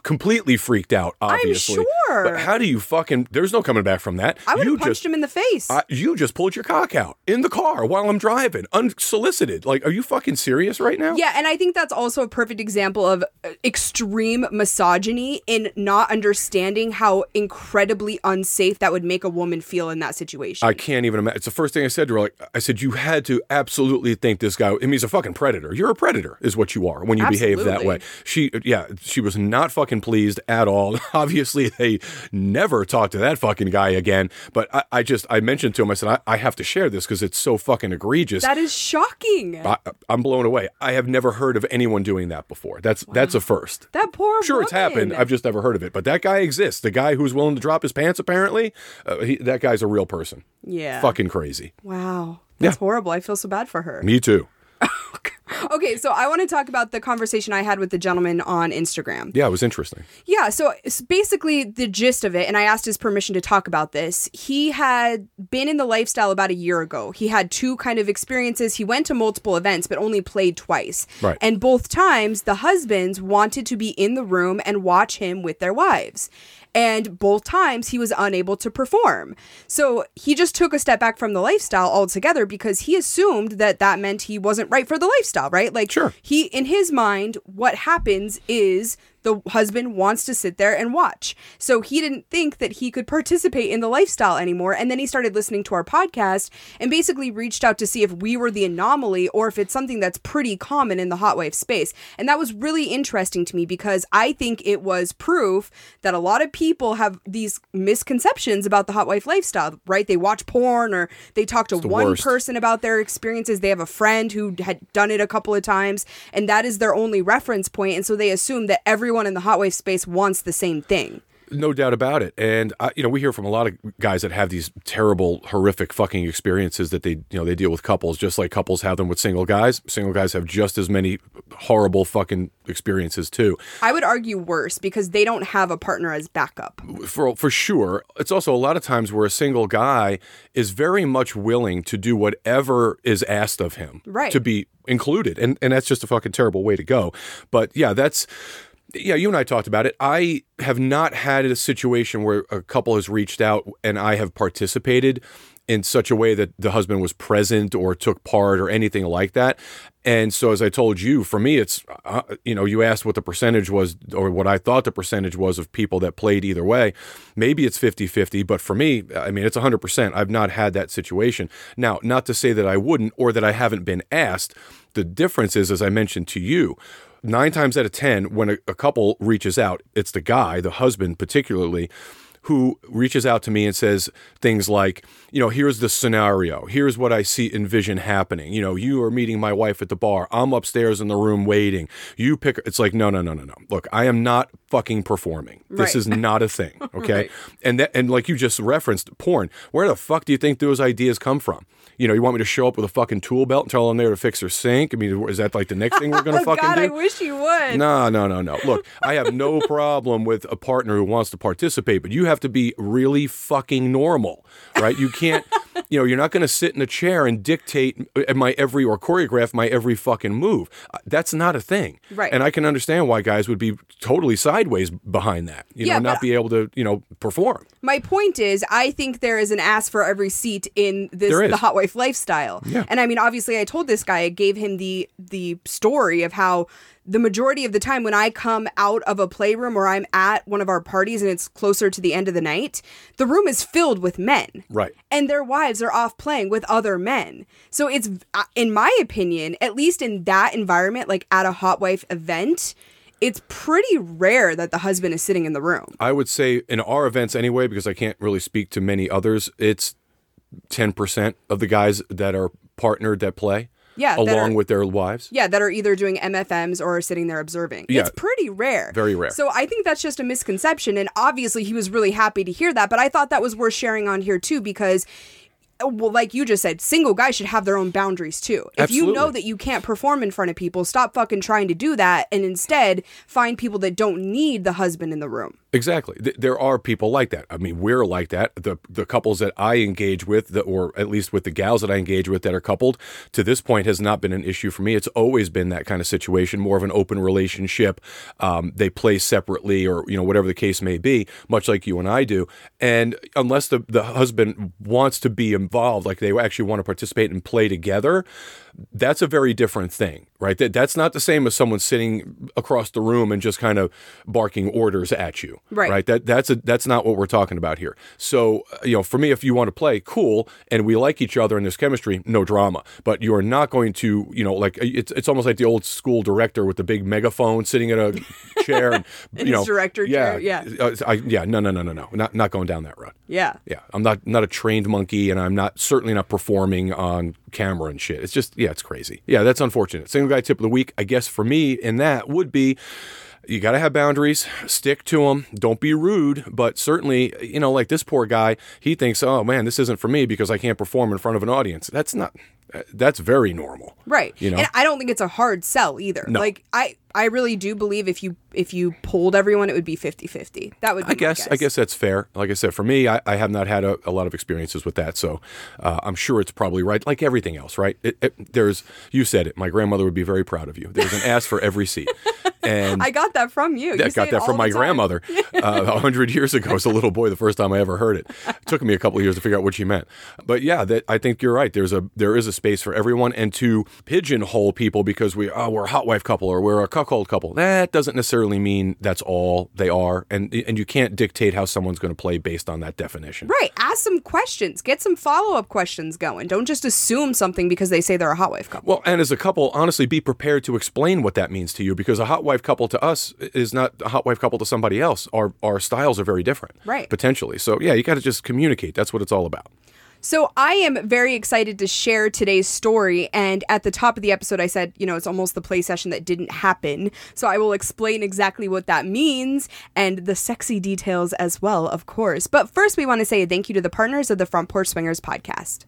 completely freaked out. Obviously,
sure.
But how do you fucking? There's no coming back from that.
I would have punched
just,
him in the face.
I- you just pulled your cock out in the car while I'm driving, unsolicited. Like, are you fucking serious right now?
yeah, and I think that's also a perfect example of extreme misogyny in not understanding how incredibly unsafe that would make a woman feel in that situation.
I can't even imagine. It's the first thing I said to her. Like, I said, you had to absolutely think this guy. I mean, he's a fucking predator. You're a predator, is what you are when you behave that way. She, yeah, she was not fucking pleased at all. Obviously, they never talked to that fucking guy again. But I, I just, I mentioned to him, I said, I, I have to share this because it's so fucking egregious.
that is shocking.
I, I'm blown away. I have never heard of anyone doing that before. That's that's a first.
that poor
Sure, it's happened. I've just never heard of it. But that guy exists. The guy who's willing to drop his pants, apparently, uh, he, that guy's a real person.
Yeah.
Fucking crazy.
Wow. That's
Yeah.
horrible. I feel so bad for her.
Me too.
Okay, so I want to talk about the conversation I had with the gentleman on Instagram.
Yeah, it was interesting.
Yeah, so it's basically the gist of it, and I asked his permission to talk about this. He had been in the lifestyle about a year ago. He had two kind of experiences. He went to multiple events, but only played twice.
Right.
And both times, the husbands wanted to be in the room and watch him with their wives. And both times he was unable to perform. So he just took a step back from the lifestyle altogether because he assumed that that meant he wasn't right for the lifestyle, right? Like,
Sure.
he in his mind what happens is the husband wants to sit there and watch so he didn't think that he could participate in the lifestyle anymore and then he started listening to our podcast and basically reached out to see if we were the anomaly or if it's something that's pretty common in the hot wife space and that was really interesting to me because i think it was proof that a lot of people have these misconceptions about the hot wife lifestyle right they watch porn or they talk to
the
one
worst.
person person about their experiences. They have a friend who had done it a couple of times, and that is their only reference point. And so they assume that everyone in the hot wife space wants the same thing.
No doubt about it. And I, you know, we hear from a lot of guys that have these terrible, horrific fucking experiences that they, you know, they deal with couples just like couples have them with single guys. Single guys have just as many horrible fucking experiences too.
I would argue worse because they don't have a partner as backup.
For for sure. It's also a lot of times where a single guy is very much willing to do whatever is asked of him
Right.
to be included. And and that's just a fucking terrible way to go. But yeah, that's yeah, you and I talked about it. I have not had a situation where a couple has reached out and I have participated in such a way that the husband was present or took part or anything like that. And so, as I told you, for me, it's, uh, you know, you asked what the percentage was or what I thought the percentage was of people that played either way. Maybe it's 50 50, but for me, I mean, it's 100%. I've not had that situation. Now, not to say that I wouldn't or that I haven't been asked. The difference is, as I mentioned to you, nine times out of 10, when a, a couple reaches out, it's the guy, the husband particularly, who reaches out to me and says things like, you know, here's the scenario. Here's what I see envision happening. You know, you are meeting my wife at the bar. I'm upstairs in the room waiting. You pick it's like, no, no, no, no, no. Look, I am not fucking performing. This is not a thing. Okay.
Right.
And that and like you just referenced porn, where the fuck do you think those ideas come from? You know, you want me to show up with a fucking tool belt and tell them there to fix their sink? I mean, is that like the next thing we're gonna
Oh
fucking
God,
do?
I wish you would.
No, no, no, no. Look, I have no problem with a partner who wants to participate, but you have to be really fucking normal, right? You can't, you know, you're not going to sit in a chair and dictate my every or choreograph my every fucking move. Uh, That's not a thing.
Right.
And I can understand why guys would be totally sideways behind that, you
Yeah,
know, not be able to, you know, perform.
My point is, I think there is an ass for every seat in this
There is.
the hot wife lifestyle.
Yeah.
And I mean, obviously, I told this guy, I gave him the the story of how the majority of the time when I come out of a playroom or I'm at one of our parties and it's closer to the end of the night, the room is filled with men.
Right.
And their wives are off playing with other men. So it's, uh, in my opinion, at least in that environment, like at a hot wife event, it's pretty rare that the husband is sitting in the room.
I would say in our events anyway, because I can't really speak to many others, it's 10% of the guys that are partnered that play.
Yeah,
Along
are-
with their wives.
Yeah, that are either doing MFMs or are sitting there observing.
Yeah.
It's pretty rare.
Very rare.
So I think that's just a misconception. And obviously, he was really happy to hear that. But I thought that was worth sharing on here, too, because. uh, Well, like you just said, single guys should have their own boundaries too. If you know that you can't perform in front of people, stop fucking trying to do that and instead find people that don't need the husband in the room.
Exactly. Th- There are people like that. I mean, we're like that. The the couples that I engage with, or at least with the gals that I engage with that are coupled, to this point has not been an issue for me. It's always been that kind of situation, more of an open relationship. Um, they play separately, or you know whatever the case may be, much like you and I do. And unless the the husband wants to be involved, like they actually want to participate and play together, that's a very different thing, right? That that's not the same as someone sitting across the room and just kind of barking orders at you,
Right.
That that's a that's not what we're talking about here. So uh, you know, for me, if you want to play, cool, and we like each other and there's chemistry, no drama. But you are not going to, you know, like it's it's almost like the old school director with the big megaphone sitting in a chair and you know,
director
yeah,
chair, yeah.
uh, I, yeah, no, no, no, no, no, not not going down that road.
Yeah.
Yeah, I'm not not a trained monkey, and I'm not certainly not performing on camera and shit. It's just yeah, it's crazy. Yeah, that's unfortunate. Single guy tip of the week, I guess for me in that would be. You got to have boundaries, stick to them. Don't be rude, but certainly, you know, like this poor guy, he thinks, oh man, this isn't for me because I can't perform in front of an audience. That's not, that's very normal.
Right.
You know?
And I don't think it's a hard sell either.
No.
Like I I really do believe if you if you polled everyone it would be 50-50. That would be
I guess, I guess that's fair. Like I said, for me, I, I have not had a, a lot of experiences with that, so uh, I'm sure it's probably right. Like everything else, right? It, it, there's, you said it. My grandmother would be very proud of you. There's an ass for every seat, and
I got that from you.
I got that from my
time.
grandmother uh, a hundred years ago as a little boy. The first time I ever heard it, it took me a couple of years to figure out what she meant. But yeah, that I think you're right. There's a there is a space for everyone, and to pigeonhole people because we oh we're a hot wife couple or we're a cuckold couple. That doesn't necessarily mean that's all they are, and and you can't dictate how someone's going to play based on that definition.
Right. Ask some questions. Get some follow-up questions going. Don't just assume something because they say they're a hot wife couple.
Well, and as a couple, honestly, be prepared to explain what that means to you because a hot wife couple to us is not a hot wife couple to somebody else. Our our styles are very different,
Right.
Potentially, so yeah, you got to just communicate. That's what it's all about.
So I am very excited to share today's story. And at the top of the episode, I said, you know, it's almost the play session that didn't happen. So I will explain exactly what that means and the sexy details as well, of course. But first, we want to say thank you to the partners of the Front Porch Swingers podcast.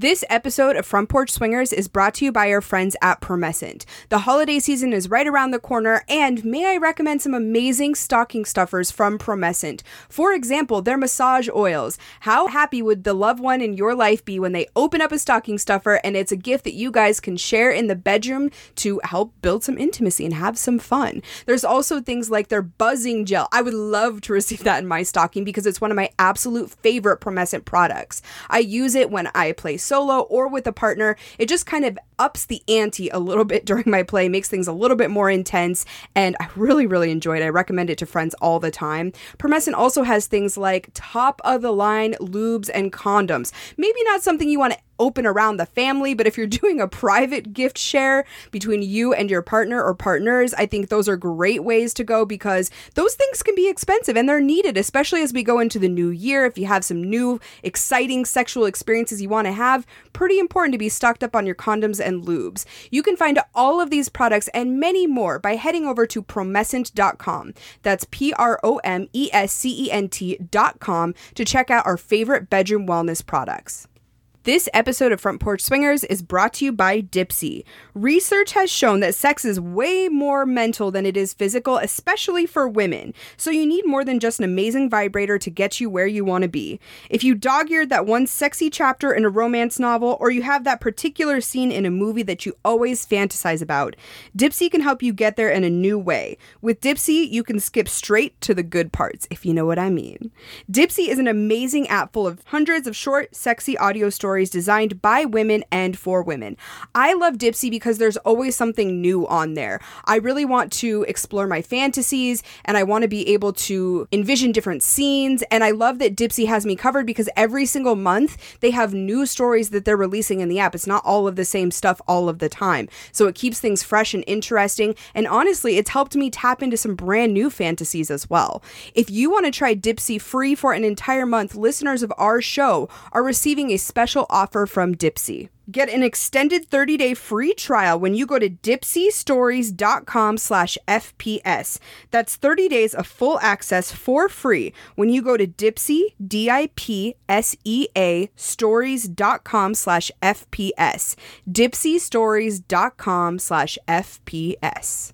This episode of Front Porch Swingers is brought to you by our friends at Promescent. The holiday season is right around the corner, and may I recommend some amazing stocking stuffers from Promescent? For example, their massage oils. How happy would the loved one in your life be when they open up a stocking stuffer and it's a gift that you guys can share in the bedroom to help build some intimacy and have some fun? There's also things like their buzzing gel. I would love to receive that in my stocking because it's one of my absolute favorite Promescent products. I use it when I play solo or with a partner. It just kind of ups the ante a little bit during my play, makes things a little bit more intense, and I really, really enjoy it. I recommend it to friends all the time. Promescent also has things like top of the line lubes and condoms. Maybe not something you want to open around the family, but if you're doing a private gift share between you and your partner or partners, I think those are great ways to go because those things can be expensive and they're needed, especially as we go into the new year. If you have some new exciting sexual experiences you want to have, pretty important to be stocked up on your condoms and lubes. You can find all of these products and many more by heading over to promescent.com. That's P R O M E S C E N T.com to check out our favorite bedroom wellness products. This episode of Front Porch Swingers is brought to you by Dipsea. Research has shown that sex is way more mental than it is physical, especially for women. So you need more than just an amazing vibrator to get you where you want to be. If you dog eared that one sexy chapter in a romance novel, or you have that particular scene in a movie that you always fantasize about, Dipsea can help you get there in a new way. With Dipsea, you can skip straight to the good parts, if you know what I mean. Dipsea is an amazing app full of hundreds of short, sexy audio stories stories designed by women and for women. I love Dipsea because there's always something new on there. I really want to explore my fantasies and I want to be able to envision different scenes. And I love that Dipsea has me covered because every single month they have new stories that they're releasing in the app. It's not all of the same stuff all of the time. So it keeps things fresh and interesting. And honestly, it's helped me tap into some brand new fantasies as well. If you want to try Dipsea free for an entire month, listeners of our show are receiving a special offer from Dipsea. Get an extended 30-day free trial when you go to dipseastories.com slash FPS. That's 30 days of full access for free when you go to Dipsea, D-I-P-S-E-A, stories.com slash FPS. Dipseastories.com slash FPS.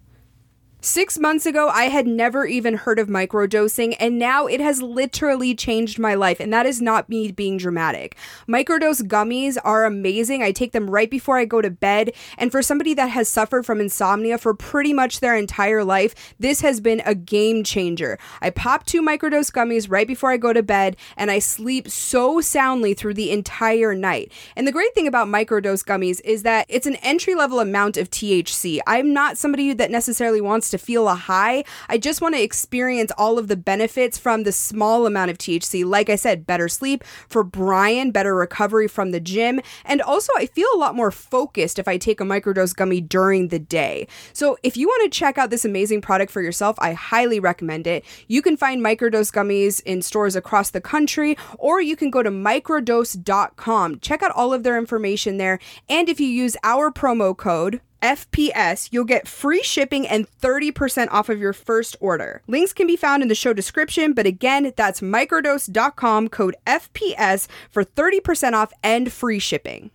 Six months ago, I had never even heard of microdosing, and now it has literally changed my life. And that is not me being dramatic. Microdose gummies are amazing. I take them right before I go to bed. And for somebody that has suffered from insomnia for pretty much their entire life, this has been a game changer. I pop two microdose gummies right before I go to bed, and I sleep so soundly through the entire night. And the great thing about microdose gummies is that it's an entry level amount of THC. I'm not somebody that necessarily wants to to feel a high. I just want to experience all of the benefits from the small amount of THC. Like I said, better sleep. For Brian, better recovery from the gym. And also, I feel a lot more focused if I take a microdose gummy during the day. So if you want to check out this amazing product for yourself, I highly recommend it. You can find microdose gummies in stores across the country, or you can go to microdose.com. Check out all of their information there. And if you use our promo code, FPS, you'll get free shipping and 30% off of your first order. Links can be found in the show description, but again, that's microdose.com code FPS for 30% off and free shipping.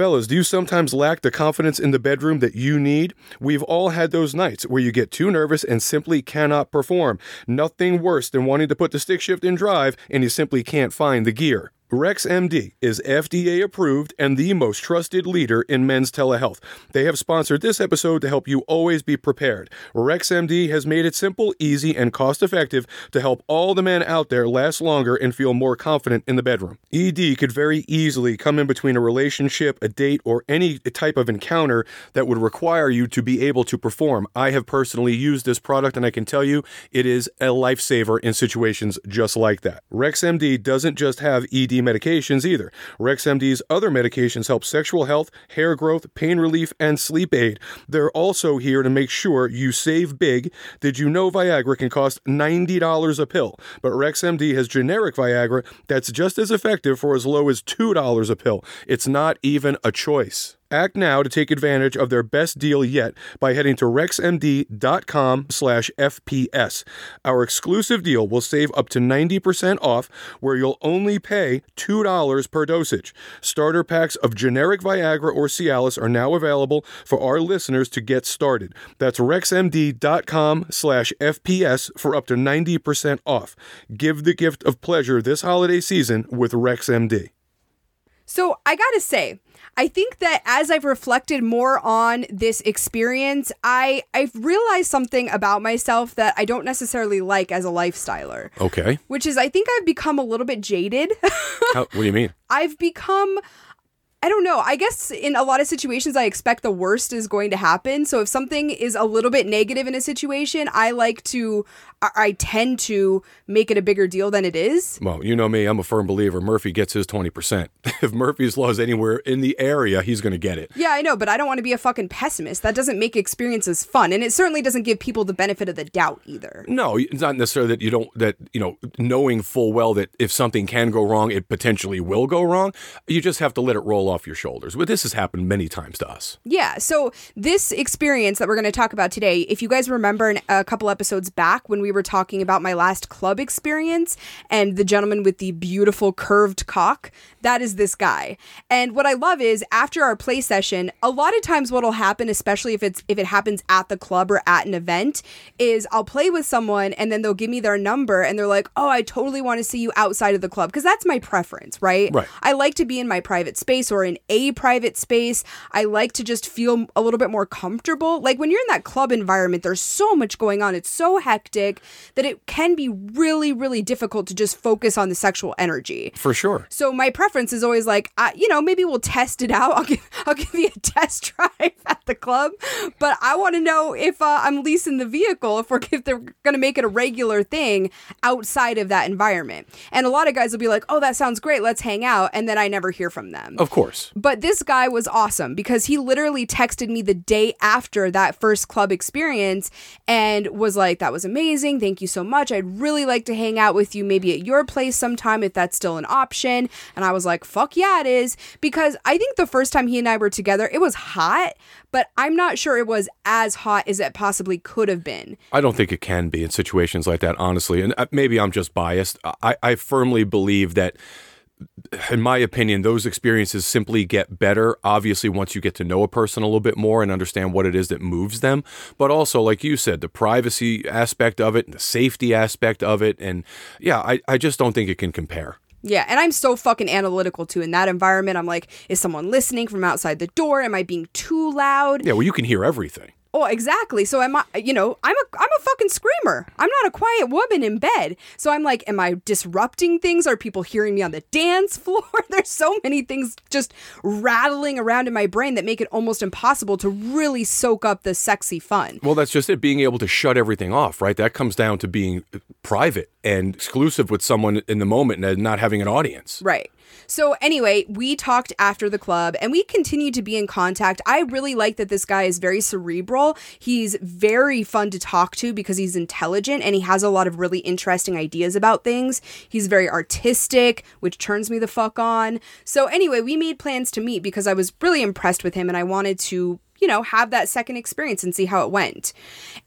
Fellas, do you sometimes lack the confidence in the bedroom that you need? We've all had those nights where you get too nervous and simply cannot perform. Nothing worse than wanting to put the stick shift in drive and you simply can't find the gear. RexMD is FDA approved and the most trusted leader in men's telehealth. They have sponsored this episode to help you always be prepared. RexMD has made it simple, easy, and cost effective to help all the men out there last longer and feel more confident in the bedroom. ED could very easily come in between a relationship, a date, or any type of encounter that would require you to be able to perform. I have personally used this product and I can tell you it is a lifesaver in situations just like that. RexMD doesn't just have ED Medications either. RexMD's other medications help sexual health, hair growth, pain relief, and sleep aid. They're also here to make sure you save big. Did you know Viagra can cost $90 a pill? But RexMD has generic Viagra that's just as effective for as low as $2 a pill. It's not even a choice. Act now to take advantage of their best deal yet by heading to rexmd.com slash FPS. Our exclusive deal will save up to 90% off where you'll only pay $2 per dosage. Starter packs of generic Viagra or Cialis are now available for our listeners to get started. That's rexmd.com slash FPS for up to 90% off. Give the gift of pleasure this holiday season with RexMD.
So I gotta say, I think that as I've reflected more on this experience, I I've realized something about myself that I don't necessarily like as a lifestyler.
Okay.
Which is I think I've become a little bit jaded.
How, what do you mean?
I've become I don't know. I guess in a lot of situations, I expect the worst is going to happen. So if something is a little bit negative in a situation, I like to, I tend to make it a bigger deal than it is.
Well, you know me, I'm a firm believer. Murphy gets his 20%. if Murphy's Law is anywhere in the area, he's going to get it.
Yeah, I know, but I don't want to be a fucking pessimist. That doesn't make experiences fun. And it certainly doesn't give people the benefit of the doubt either.
No, it's not necessarily that you don't, that, you know, knowing full well that if something can go wrong, it potentially will go wrong. You just have to let it roll off your shoulders. But this has happened many times to us.
Yeah. So this experience that we're going to talk about today, if you guys remember in a couple episodes back when we were talking about my last club experience and the gentleman with the beautiful curved cock, that is this guy. And what I love is after our play session, a lot of times what'll happen, especially if it's if it happens at the club or at an event, is I'll play with someone and then they'll give me their number and they're like, "Oh, I totally want to see you outside of the club" because that's my preference, right?
Right.
I like to be in my private space or in a private space. I like to just feel a little bit more comfortable. Like when you're in that club environment, there's so much going on. It's so hectic that it can be really, really difficult to just focus on the sexual energy.
For sure.
So my preference is always like, uh, you know, maybe we'll test it out. I'll give, I'll give you a test drive at the club, but I want to know if uh, I'm leasing the vehicle, if we're if they're going to make it a regular thing outside of that environment. And a lot of guys will be like, "Oh, that sounds great. Let's hang out," and then I never hear from them.
Of course.
But this guy was awesome because he literally texted me the day after that first club experience and was like, That was amazing. Thank you so much. I'd really like to hang out with you maybe at your place sometime if that's still an option. And I was like, Fuck yeah, it is. Because I think the first time he and I were together, it was hot, but I'm not sure it was as hot as it possibly could have been.
I don't think it can be in situations like that, honestly. And uh, maybe I'm just biased. I, I firmly believe that in my opinion, those experiences simply get better, obviously, once you get to know a person a little bit more and understand what it is that moves them. But also, like you said, the privacy aspect of it and the safety aspect of it. And yeah, I, I just don't think it can compare.
Yeah, and I'm so fucking analytical too. In that environment, I'm like, is someone listening from outside the door? Am I being too loud?
Yeah, well, you can hear everything.
Oh, exactly. So am I, you know, I'm a I'm a fucking screamer. I'm not a quiet woman in bed. So I'm like, am I disrupting things? Are people hearing me on the dance floor? There's so many things just rattling around in my brain that make it almost impossible to really soak up the sexy fun.
Well, that's just it being able to shut everything off, right? That comes down to being private and exclusive with someone in the moment and not having an audience.
Right. So anyway, we talked after the club and we continue to be in contact. I really like that this guy is very cerebral. He's very fun to talk to because he's intelligent and he has a lot of really interesting ideas about things. He's very artistic, which turns me the fuck on. So anyway, we made plans to meet because I was really impressed with him and I wanted to you know, have that second experience and see how it went.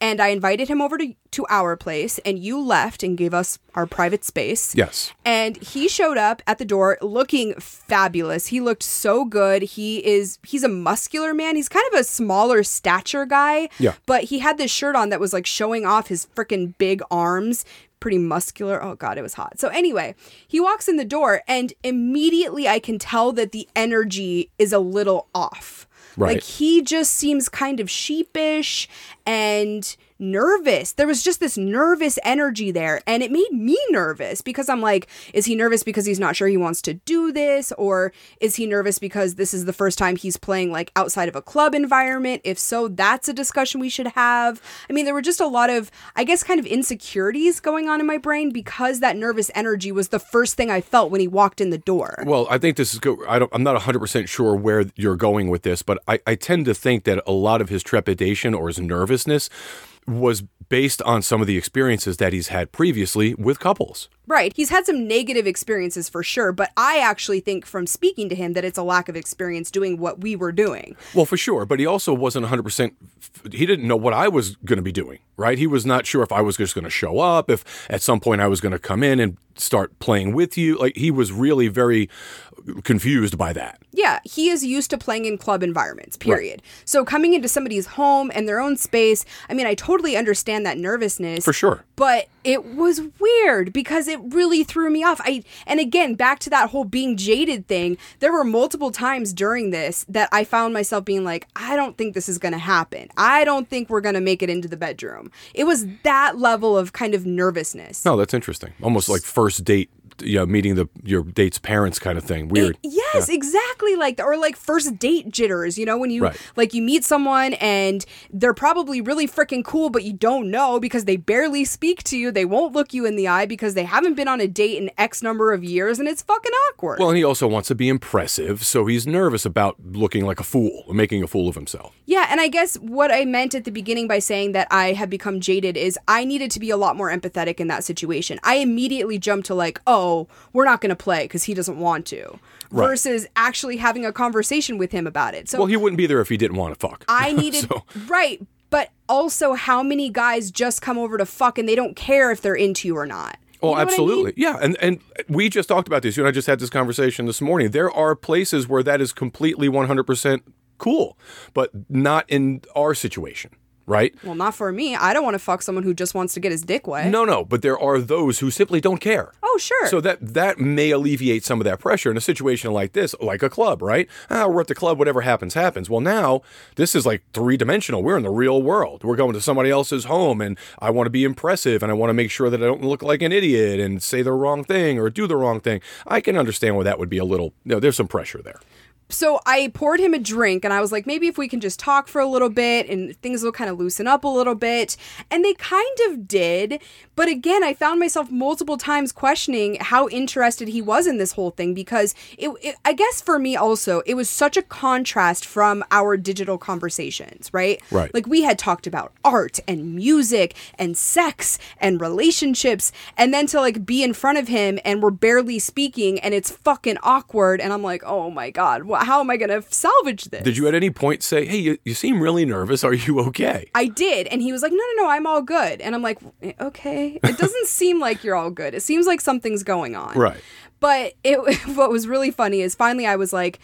And I invited him over to, to our place, and you left and gave us our private space.
Yes.
And he showed up at the door looking fabulous. He looked so good. He is he's a muscular man. He's kind of a smaller stature guy.
Yeah.
But he had this shirt on that was like showing off his freaking big arms pretty muscular. Oh god, it was hot. So anyway, he walks in the door and immediately I can tell that the energy is a little off.
Right.
Like he just seems kind of sheepish and nervous. There was just this nervous energy there, and it made me nervous because I'm like, is he nervous because he's not sure he wants to do this? Or is he nervous because this is the first time he's playing like outside of a club environment? If so, that's a discussion we should have. I mean, there were just a lot of, I guess, kind of insecurities going on in my brain because that nervous energy was the first thing I felt when he walked in the door.
Well, I think this is good. I I'm not 100% sure where you're going with this, but I, I tend to think that a lot of his trepidation or his nervousness was based on some of the experiences that he's had previously with couples.
Right. He's had some negative experiences for sure, but I actually think from speaking to him that it's a lack of experience doing what we were doing.
Well, for sure, but he also wasn't 100% he didn't know what I was going to be doing, right? He was not sure if I was just going to show up, if at some point I was going to come in and start playing with you. Like he was really very confused by that.
Yeah, he is used to playing in club environments, period. Right. So coming into somebody's home and their own space, I mean, I totally understand that nervousness.
For sure.
But it was weird because it really threw me off. I and again, back to that whole being jaded thing, there were multiple times during this that I found myself being like, I don't think this is going to happen. I don't think we're going to make it into the bedroom. It was that level of kind of nervousness.
No, that's interesting. Almost like first date you know, meeting the your date's parents kind of thing. Weird.
It, yes, yeah. exactly like or like first date jitters, you know, when you right. like you meet someone and they're probably really freaking cool but you don't know because they barely speak to you. They won't look you in the eye because they haven't been on a date in X number of years and it's fucking awkward.
Well, and he also wants to be impressive, so he's nervous about looking like a fool, making a fool of himself.
Yeah, and I guess what I meant at the beginning by saying that I have become jaded is I needed to be a lot more empathetic in that situation. I immediately jumped to like, "Oh, oh, we're not going to play because he doesn't want to. Right. Versus actually having a conversation with him about it. So
well, he wouldn't be there if he didn't want to fuck.
I needed so. right, but also how many guys just come over to fuck and they don't care if they're into you or not.
Oh, you know absolutely. I mean? Yeah. And and we just talked about this. You and I just had this conversation this morning. There are places where that is completely 100% cool, but not in our situation right?
Well, not for me. I don't want to fuck someone who just wants to get his dick wet.
No, no, but there are those who simply don't care.
Oh, sure.
So that that may alleviate some of that pressure in a situation like this, like a club, right? Ah, we're at the club, whatever happens, happens. Well, now this is like three dimensional. We're in the real world. We're going to somebody else's home, and I want to be impressive, and I want to make sure that I don't look like an idiot and say the wrong thing or do the wrong thing. I can understand why that would be a little. You know, there's some pressure there
so I poured him a drink and I was like, maybe if we can just talk for a little bit and things will kind of loosen up a little bit. And they kind of did. But again, I found myself multiple times questioning how interested he was in this whole thing because it, it I guess for me also, it was such a contrast from our digital conversations, right?
Right.
Like we had talked about art and music and sex and relationships. And then to like be in front of him and we're barely speaking and it's fucking awkward. And I'm like, oh my God, how am I going to salvage this?
Did you at any point say, hey, you, you seem really nervous. Are you okay?
I did. And he was like, no, no, no, I'm all good. And I'm like, eh, okay. It doesn't seem like you're all good. It seems like something's going on.
Right.
But it, what was really funny is finally I was like,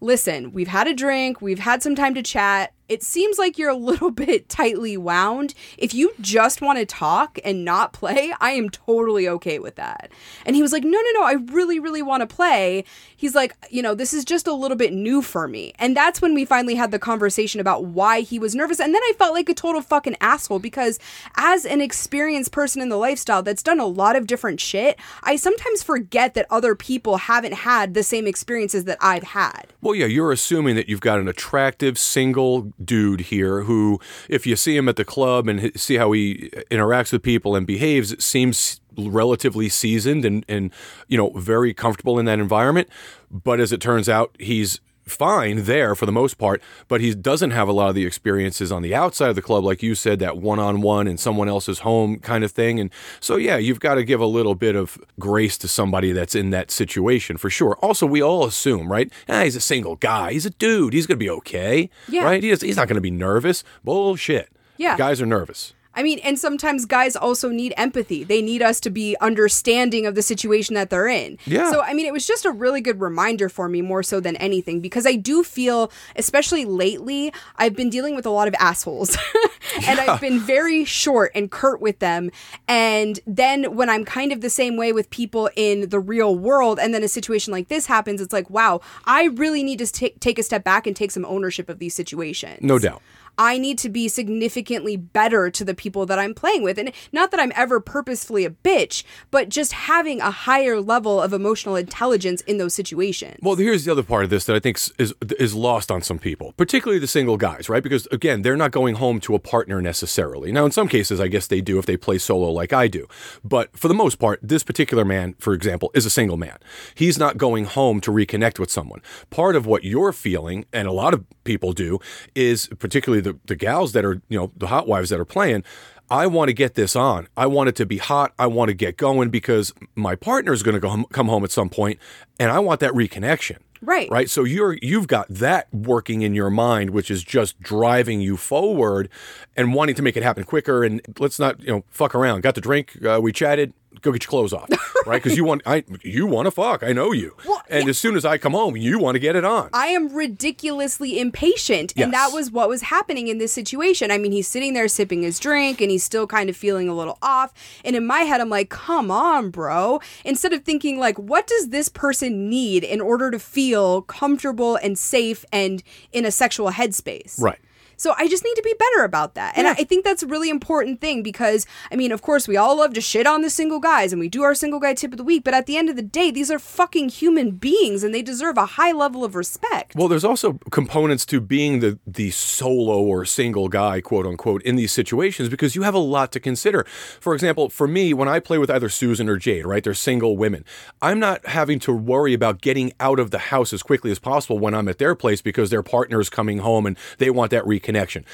listen, we've had a drink, we've had some time to chat it seems like you're a little bit tightly wound. If you just want to talk and not play, I am totally okay with that. And he was like, No, no, no, I really, really want to play. He's like, You know, this is just a little bit new for me. And that's when we finally had the conversation about why he was nervous. And then I felt like a total fucking asshole because as an experienced person in the lifestyle that's done a lot of different shit, I sometimes forget that other people haven't had the same experiences that I've had.
Well, yeah, you're assuming that you've got an attractive, single, dude here who, if you see him at the club and see how he interacts with people and behaves, seems relatively seasoned and, and you know very comfortable in that environment. But as it turns out, he's fine there for the most part, but he doesn't have a lot of the experiences on the outside of the club, like you said, that one on one in someone else's home kind of thing. And so, yeah, you've got to give a little bit of grace to somebody that's in that situation for sure. Also, we all assume, right? Ah, he's a single guy. He's a dude. He's going to be okay. Yeah. Right? He is, he's not going to be nervous. Bullshit.
Yeah.
Guys are nervous.
I mean, and sometimes guys also need empathy. They need us to be understanding of the situation that they're in.
Yeah.
So, I mean, it was just a really good reminder for me more so than anything because I do feel, especially lately, I've been dealing with a lot of assholes and yeah. I've been very short and curt with them. And then when I'm kind of the same way with people in the real world and then a situation like this happens, it's like, wow, I really need to t- take a step back and take some ownership of these situations.
No doubt.
I need to be significantly better to the people that I'm playing with. And not that I'm ever purposefully a bitch, but just having a higher level of emotional intelligence in those situations.
Well, here's the other part of this that I think is is lost on some people, particularly the single guys, right? Because again, they're not going home to a partner necessarily. Now, in some cases, I guess they do if they play solo like I do. But for the most part, this particular man, for example, is a single man. He's not going home to reconnect with someone. Part of what you're feeling, and a lot of people do, is particularly the, the gals that are, you know, the hot wives that are playing, I want to get this on. I want it to be hot. I want to get going because my partner is going to go home, come home at some point, and I want that reconnection.
Right.
Right. So you're you've got that working in your mind, which is just driving you forward and wanting to make it happen quicker. And let's not you know fuck around. Got the drink. Uh, we chatted go get your clothes off, right? Because you want I you want to fuck. I know you. Well, and yeah. as soon as I come home, you want to get it on.
I am ridiculously impatient, yes. and that was what was happening in this situation. I mean, he's sitting there sipping his drink, and he's still kind of feeling a little off. And in my head, I'm like, "Come on, bro!" Instead of thinking like, "What does this person need in order to feel comfortable and safe and in a sexual headspace?"
Right.
So I just need to be better about that. And yeah. I think that's a really important thing because, I mean, of course, we all love to shit on the single guys and we do our single guy tip of the week, but at the end of the day, these are fucking human beings and they deserve a high level of respect.
Well, there's also components to being the, the solo or single guy, quote unquote, in these situations because you have a lot to consider. For example, for me, when I play with either Susan or Jade, right, they're single women, I'm not having to worry about getting out of the house as quickly as possible when I'm at their place because their partner is coming home and they want that connection.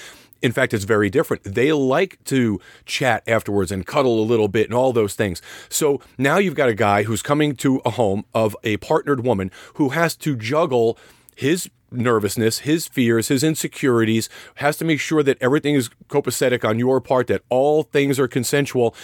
In fact, it's very different. They like to chat afterwards and cuddle a little bit and all those things. So now you've got a guy who's coming to a home of a partnered woman who has to juggle his nervousness, his fears, his insecurities, has to make sure that everything is copacetic on your part, that all things are consensual.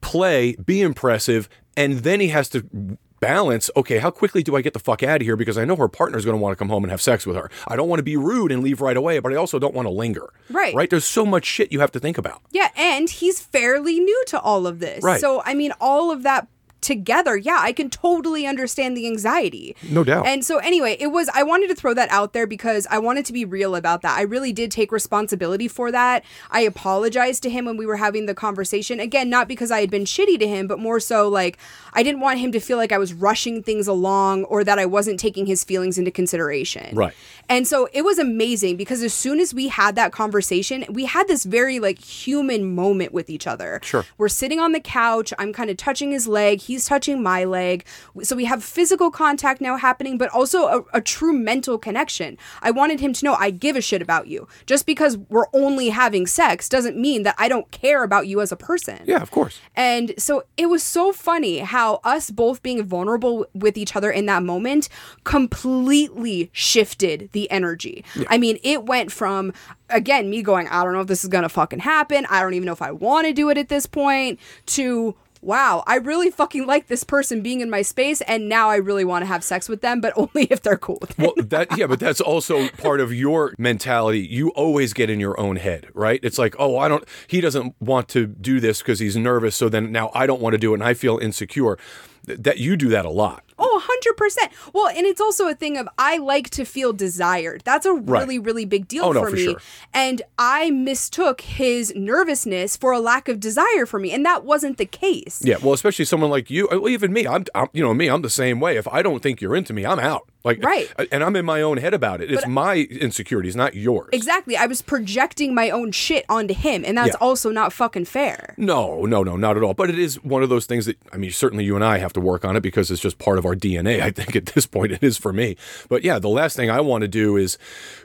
Play, be impressive, and then he has to balance okay how quickly do i get the fuck out of here? Because i know her partner's going to want to come home and have sex with her. I don't want to be rude and leave right away but i also don't want to linger.
Right.
Right? There's so much shit you have to think about.
Yeah and he's fairly new to all of this.
Right.
so i mean all of that together, yeah, I can totally understand the anxiety.
No doubt.
And so, anyway, it was, I wanted to throw that out there because I wanted to be real about that. I really did take responsibility for that. I apologized to him when we were having the conversation. Again, not because I had been shitty to him, but more so like I didn't want him to feel like I was rushing things along or that I wasn't taking his feelings into consideration.
Right.
And so it was amazing because as soon as we had that conversation, we had this very like human moment with each other.
Sure.
We're sitting on the couch. I'm kind of touching his leg he's touching my leg. So we have physical contact now happening, but also a, a true mental connection. I wanted him to know I give a shit about you. Just because we're only having sex doesn't mean that I don't care about you as a person.
Yeah, of course.
And so it was so funny how us both being vulnerable with each other in that moment completely shifted the energy. Yeah. I mean, it went from again me going, I don't know if this is gonna fucking happen. I don't even know if I want to do it at this point. To wow, I really fucking like this person being in my space, and now I really want to have sex with them, but only if they're cool with it.
Well, that yeah, but that's also part of your mentality. You always get in your own head, right? It's like, oh, I don't. He doesn't want to do this because he's nervous, so then now I don't want to do it, and I feel insecure. That you do that a lot.
Oh, 100%. Well, and it's also a thing of I like to feel desired. That's a really, right. really big deal
oh,
for,
no, for
me.
Sure.
And I mistook his nervousness for a lack of desire for me. And that wasn't the case.
Yeah. Well, especially someone like you, well, even me, I'm, I'm, you know, me, I'm the same way. If I don't think you're into me, I'm out. Like,
right.
And I'm in my own head about it. It's but, my insecurities, not yours.
Exactly. I was projecting my own shit onto him, and that's yeah. also not fucking fair.
No, no, no, not at all. But it is one of those things that, I mean, certainly you and I have to work on it because it's just part of our DNA. I think at this point it is for me. But yeah, the last thing I want to do is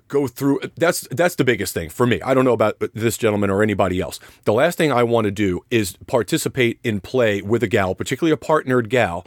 go through that's that's the biggest thing for me. I don't know about this gentleman or anybody else. The last thing I want to do is participate in play with a gal, particularly a partnered gal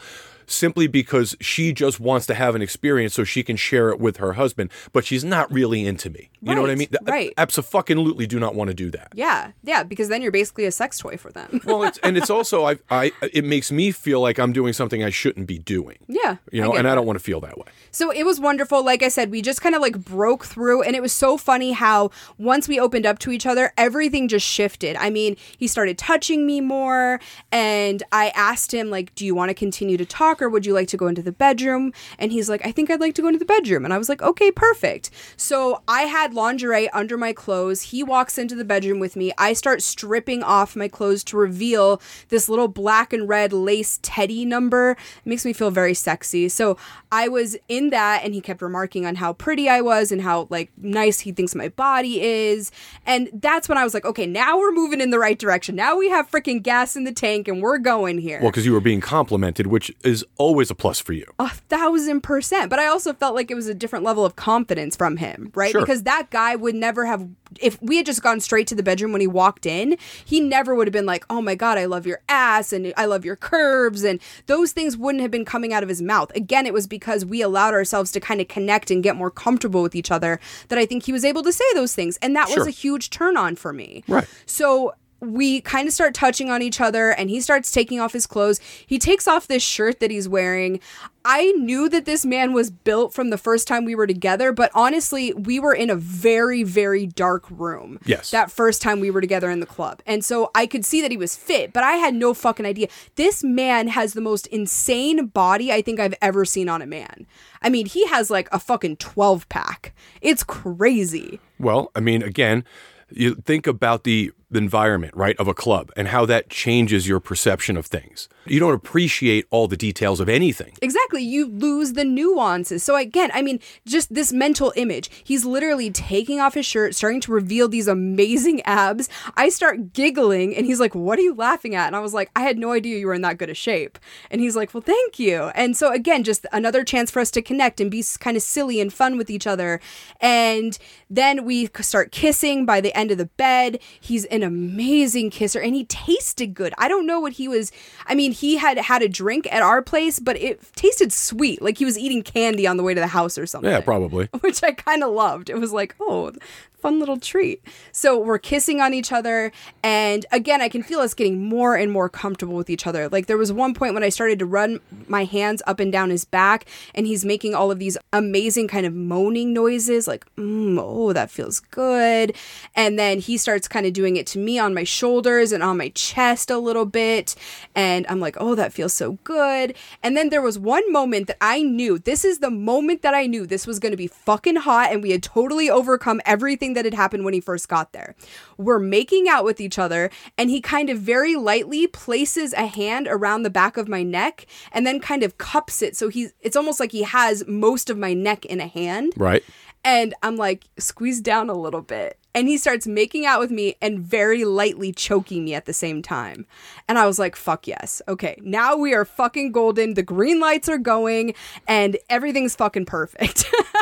simply because she just wants to have an experience so she can share it with her husband, but she's not really into me. You
right,
know what I mean?
Right.
Absolutely do not want to do that.
Yeah. Yeah. Because then you're basically a sex toy for them.
well, it's, and it's also, I, I, it makes me feel like I'm doing something I shouldn't be doing.
Yeah.
You know, I and that. I don't want to feel that way.
So it was wonderful. Like I said, we just kind of like broke through, and it was so funny how once we opened up to each other, everything just shifted. I mean, he started touching me more, and I asked him, like, do you want to continue to talk or would you like to go into the bedroom? And he's like, I think I'd like to go into the bedroom. And I was like, okay, perfect. So I had lingerie under my clothes. He walks into the bedroom with me. I start stripping off my clothes to reveal this little black and red lace teddy number. It makes me feel very sexy. So I was in that and he kept remarking on how pretty I was and how like nice he thinks my body is. And that's when I was like, okay, now we're moving in the right direction. Now we have freaking gas in the tank and we're going here.
Well, because you were being complimented, which is always a plus for you.
A thousand percent. But I also felt like it was a different level of confidence from him, right?
Sure.
Because that guy would never have, if we had just gone straight to the bedroom when he walked in, he never would have been like, oh my God, I love your ass and I love your curves. And those things wouldn't have been coming out of his mouth. Again, it was because we allowed ourselves to kind of connect and get more comfortable with each other that I think he was able to say those things. And that
Sure.
was a huge turn on for me.
Right.
So we kind of start touching on each other and he starts taking off his clothes. He takes off this shirt that he's wearing. I knew that this man was built from the first time we were together, but honestly, we were in a very, very dark room.
Yes.
That first time we were together in the club. And so I could see that he was fit, but I had no fucking idea. This man has the most insane body I think I've ever seen on a man. I mean, he has like a fucking 12 pack. It's crazy.
Well, I mean, again, you think about the environment, right, of a club and how that changes your perception of things. You don't appreciate all the details of anything.
Exactly. You lose the nuances. So again, I mean, just this mental image. He's literally taking off his shirt, starting to reveal these amazing abs. I start giggling and he's like, "What are you laughing at?" And I was like, "I had no idea you were in that good a shape." And he's like, "Well, thank you." And so again, just another chance for us to connect and be kind of silly and fun with each other. And then we start kissing by the end of the bed. He's an amazing kisser and he tasted good. I don't know what he was I mean, he had had a drink at our place, but it tasted sweet, like he was eating candy on the way to the house or something.
Yeah, probably.
Which I kind of loved. It was like, oh, fun little treat. So we're kissing on each other. And again, I can feel us getting more and more comfortable with each other. Like there was one point when I started to run my hands up and down his back, and he's making all of these amazing kind of moaning noises, like, mm, oh, that feels good. And then he starts kind of doing it to me on my shoulders and on my chest a little bit. And I'm like, oh, that feels so good. And then there was one moment that I knew this is the moment that I knew this was going to be fucking hot and we had totally overcome everything that had happened when he first got there. We're making out with each other and he kind of very lightly places a hand around the back of my neck and then kind of cups it so he's it's almost like he has most of my neck in a hand.
Right.
And I'm like, squeeze down a little bit. And he starts making out with me and very lightly choking me at the same time. And I was like, fuck yes. Okay, now we are fucking golden. The green lights are going and everything's fucking perfect.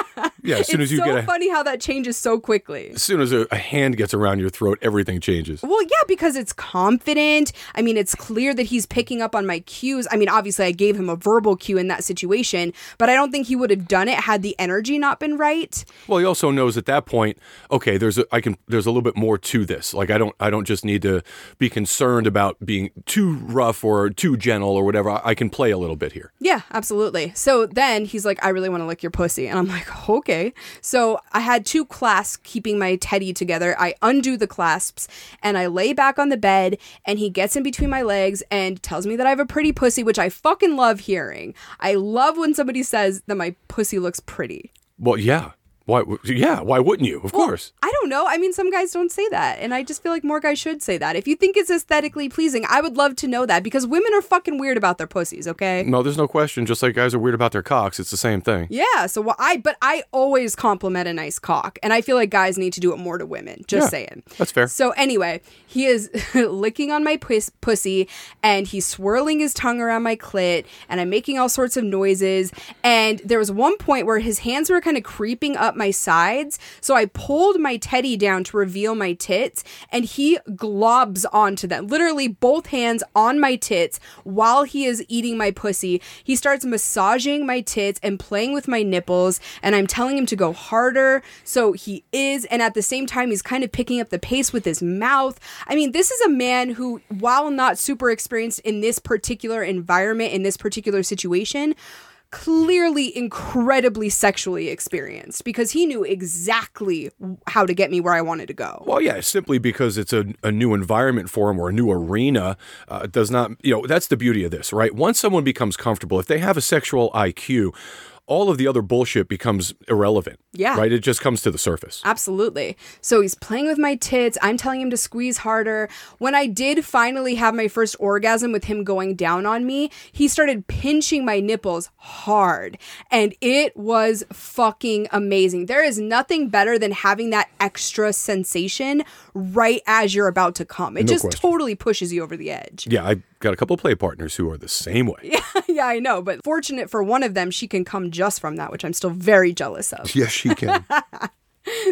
Yeah, as soon
it's
as you
so
get a
funny how that changes so quickly.
as soon as a, a hand gets around your throat, everything changes.
Well, yeah, because it's confident. I mean, it's clear that he's picking up on my cues. I mean, obviously, I gave him a verbal cue in that situation, but I don't think he would have done it had the energy not been right.
Well, he also knows at that point, okay, there's a I can there's a little bit more to this. Like I don't I don't just need to be concerned about being too rough or too gentle or whatever. I, I can play a little bit here.
Yeah, absolutely. So then he's like, I really want to lick your pussy. And I'm like, okay. So I had two clasps keeping my teddy together. I undo the clasps and I lay back on the bed and he gets in between my legs and tells me that I have a pretty pussy, which I fucking love hearing. I love when somebody says that my pussy looks pretty.
Well, yeah. Why? Yeah. Why wouldn't you? Of course.
I don't know. I mean, some guys don't say that. And I just feel like more guys should say that. If you think it's aesthetically pleasing, I would love to know that because women are fucking weird about their pussies, okay?
No, there's no question. Just like guys are weird about their cocks, it's the same thing.
Yeah, so what I but I always compliment a nice cock, and I feel like guys need to do it more to women. Just
Yeah,
saying.
that's fair.
So anyway, he is licking on my pus- pussy, and he's swirling his tongue around my clit, and I'm making all sorts of noises. And there was one point where his hands were kind of creeping up my sides, so I pulled my teddy down to reveal my tits, and he globs onto them, literally both hands on my tits while he is eating my pussy. He starts massaging my tits and playing with my nipples, and I'm telling him to go harder. So he is, and at the same time, he's kind of picking up the pace with his mouth. I mean, this is a man who, while not super experienced in this particular environment, in this particular situation, clearly incredibly sexually experienced because he knew exactly how to get me where I wanted to go.
Well, yeah, simply because it's a, a new environment for him or a new arena uh, does not, you know, that's the beauty of this, right? Once someone becomes comfortable, if they have a sexual IQ, all of the other bullshit becomes irrelevant.
Yeah.
Right? It just comes to the surface.
Absolutely. So he's playing with my tits. I'm telling him to squeeze harder. When I did finally have my first orgasm with him going down on me, he started pinching my nipples hard. And it was fucking amazing. There is nothing better than having that extra sensation right as you're about to come. It
No
just
question.
totally pushes you over the edge.
Yeah, I got a couple play partners who are the same way.
Yeah, yeah, I know. But fortunate for one of them, she can come just from that, which I'm still very jealous of.
Yes, she can.